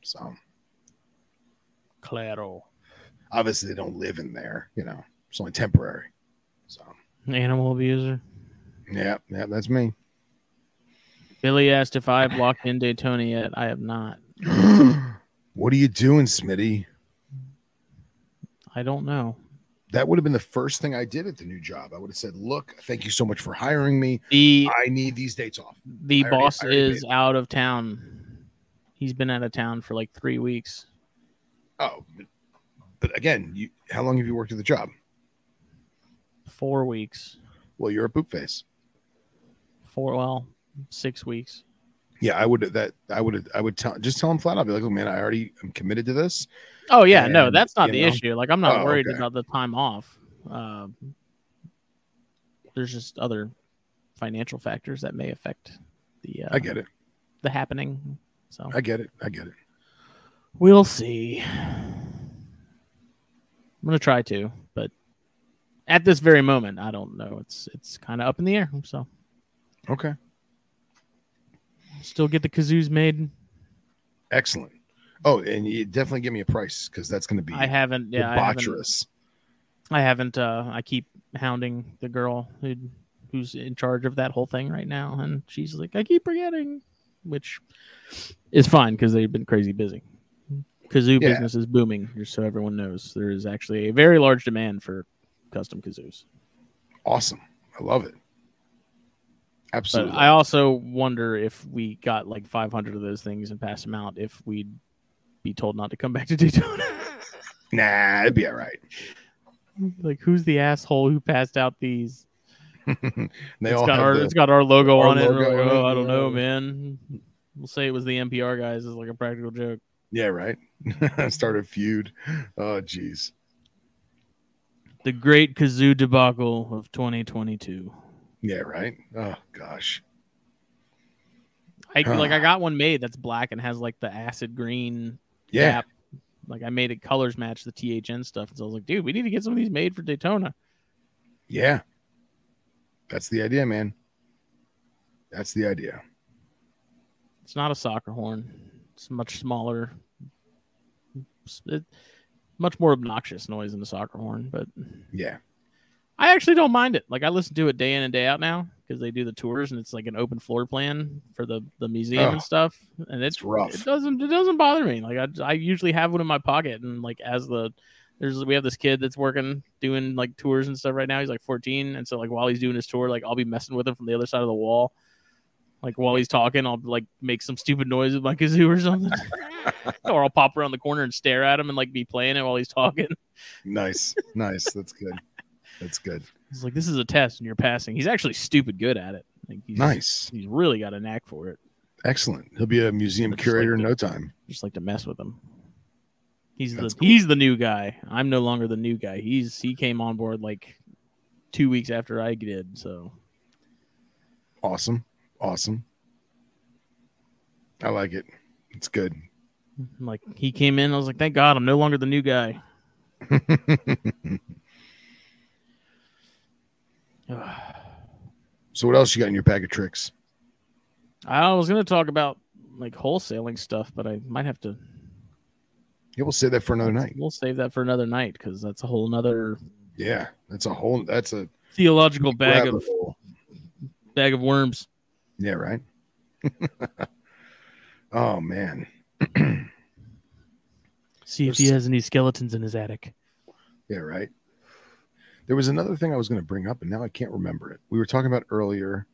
So Claro. obviously they don't live in there, you know. It's only temporary. So Animal abuser. yeah, yeah, that's me. Billy asked if I've locked in Daytona yet. I have not. what are you doing, Smitty? I don't know. That would have been the first thing I did at the new job. I would have said, "Look, thank you so much for hiring me. The I need these dates off." the already- boss is out of town. He's been out of town for like three weeks. Oh, but, but again, you how long have you worked at the job? Four weeks. Well, you're a poop face. Four well, six weeks. Yeah, I would that I would I would tell just tell him flat out, be like, "Oh man, I already am committed to this." Oh yeah, no, that's not the know- issue. Like I'm not Oh, worried okay. about the time off. Uh, there's just other financial factors that may affect the uh, I get it. the happening. So I get it. I get it. we'll see. I'm gonna try to, but at this very moment, I don't know. It's it's kind of up in the air. So Okay. Still get the kazoos made. Excellent. Oh, and you definitely give me a price because that's going to be I haven't. Yeah, I haven't. I haven't. Uh, I keep hounding the girl who who's in charge of that whole thing right now, and she's like, "I keep forgetting," which is fine because they've been crazy busy. Kazoo Yeah. business is booming, just so everyone knows. There is actually a very large demand for custom kazoos. Awesome. I love it. But Absolutely. I also wonder if we got like 500 of those things and passed them out, if we'd be told not to come back to Daytona. nah, it'd be all right. like, who's the asshole who passed out these? they it's all got our the- it's got our logo our on it. Logo like, on oh, it, I don't know, man. We'll say it was the NPR guys. It's like a practical joke. yeah, right. Start a feud. Oh, jeez. The great kazoo debacle of 2022. Yeah, right. Oh gosh. I like I got one made that's black and has like the acid green Yeah. cap. Like I made it colors match the THN stuff. And so I was like, dude, we need to get some of these made for Daytona. Yeah. That's the idea, man. That's the idea. It's not a soccer horn. It's much smaller. It's- it- much more obnoxious noise than a soccer horn, but Yeah. I actually don't mind it. Like I listen to it day in and day out now because they do the tours and it's like an open floor plan for the the museum Oh, and stuff. And it's, it's rough. It doesn't it doesn't bother me. Like I I usually have one in my pocket and like as the there's we have this kid that's working doing like tours and stuff right now. He's like 14 and so like while he's doing his tour, like I'll be messing with him from the other side of the wall. Like while he's talking, I'll like make some stupid noise with my kazoo or something, or I'll pop around the corner and stare at him and like be playing it while he's talking. Nice. nice. That's good. That's good. He's like, "This is a test, and you're passing." He's actually stupid good at it. Like, he's, Nice. He's really got a knack for it. Excellent. He'll be a museum curator like in the- no time. Just like to mess with him. He's That's the cool. he's the new guy. I'm no longer the new guy. He's he came on board like two weeks after I did. So Awesome. Awesome. I like it. It's good. like he came in. I was like, thank God, I'm no longer the new guy. so what else you got in your bag of tricks? I was gonna talk about like wholesaling stuff, but I might have to. Yeah, we'll save that for another night. We'll save that for another night because that's a whole nother Yeah, that's a whole. That's a theological bag of hole. bag of worms. Yeah, right. oh man. See if he has any skeletons in his attic. Yeah, right. There was another thing I was going to bring up, and now I can't remember it. We were talking about earlier.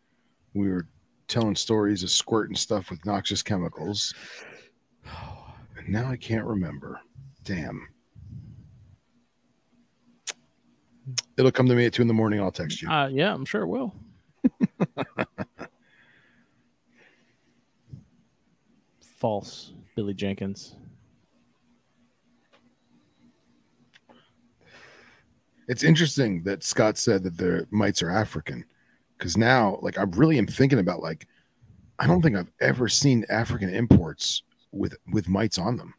We were telling stories of squirting stuff with noxious chemicals, and now I can't remember. Damn. It'll come to me at two in the morning. I'll text you. Uh, yeah, I'm sure it will. False, Billy Jenkins. It's interesting that Scott said that the mites are African, because now, like, I really am thinking about like, I don't think I've ever seen African imports with with mites on them.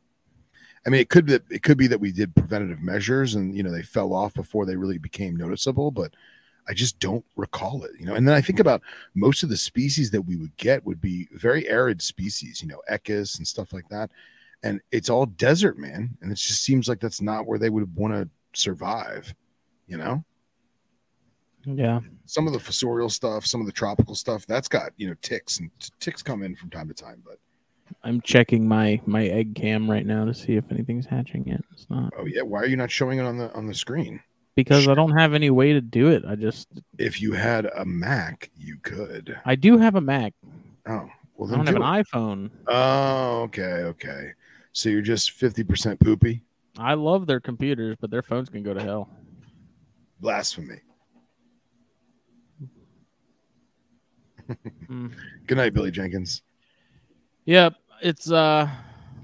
I mean, it could be it could be that we did preventative measures and you know they fell off before they really became noticeable, but I just don't recall it. You know, and then I think about most of the species that we would get would be very arid species, you know, Echis and stuff like that, and it's all desert, man, and it just seems like that's not where they would want to survive. You know. Yeah. Some of the fossorial stuff, some of the tropical stuff, that's got you know ticks and t- ticks come in from time to time, but I'm checking my my egg cam right now to see if anything's hatching yet. It's not oh yeah, why are you not showing it on the on the screen? because I don't have any way to do it. I just If you had a Mac, you could. I do have a Mac. Oh, well I don't have do an it. iPhone. Oh, okay, okay. So you're just fifty percent poopy. I love their computers, but their phones can go to hell. Blasphemy. Mm. Good night, Billy Jenkins. Yep, it's uh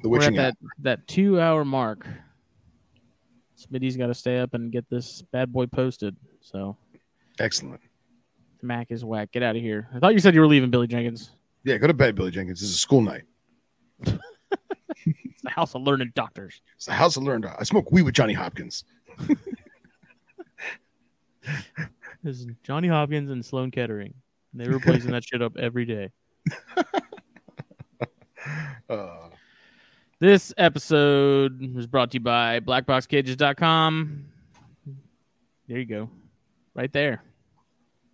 The we're at witching that that two hour mark. Smitty's got to stay up and get this bad boy posted. So Excellent. Mac is whack. Get out of here. I thought you said you were leaving, Billy Jenkins. Yeah, go to bed, Billy Jenkins. This is school night. It's the house of learned doctors. It's the house of learned. I smoke weed with Johnny Hopkins. Is Johnny Hopkins and Sloan Kettering. They were blazing that shit up every day. Uh, This episode was brought to you by blackboxcages.com. There you go. Right there.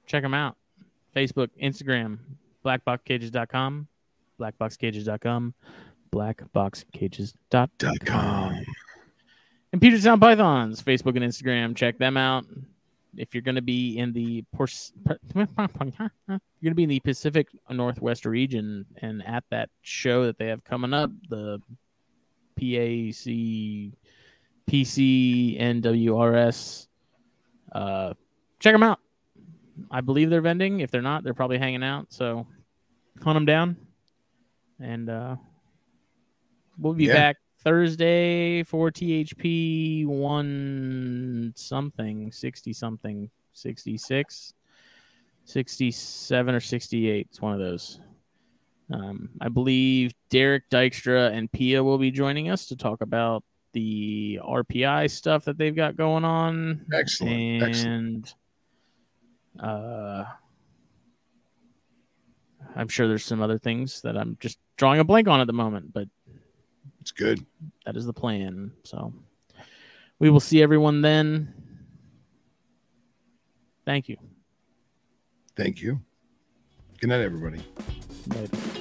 Check them out. Facebook, Instagram, blackboxcages.com, blackboxcages.com, blackboxcages.com. And Puget Sound Pythons, Facebook and Instagram. Check them out. If you're going to be in the you're going to be in the Pacific Northwest region and at that show that they have coming up, the PAC PC NWRS, uh, check them out. I believe they're vending. If they're not, they're probably hanging out. So hunt them down, and uh, we'll be Yeah. back Thursday for THP one something, 60 something, 66, 67 or 68. It's one of those. Um, I believe Derek Dykstra and Pia will be joining us to talk about the RPI stuff that they've got going on. Excellent, And excellent. uh I'm sure there's some other things that I'm just drawing a blank on at the moment, but It's good. that is the plan. So we will see everyone then. Thank you. Thank you. Good night, everybody. Later.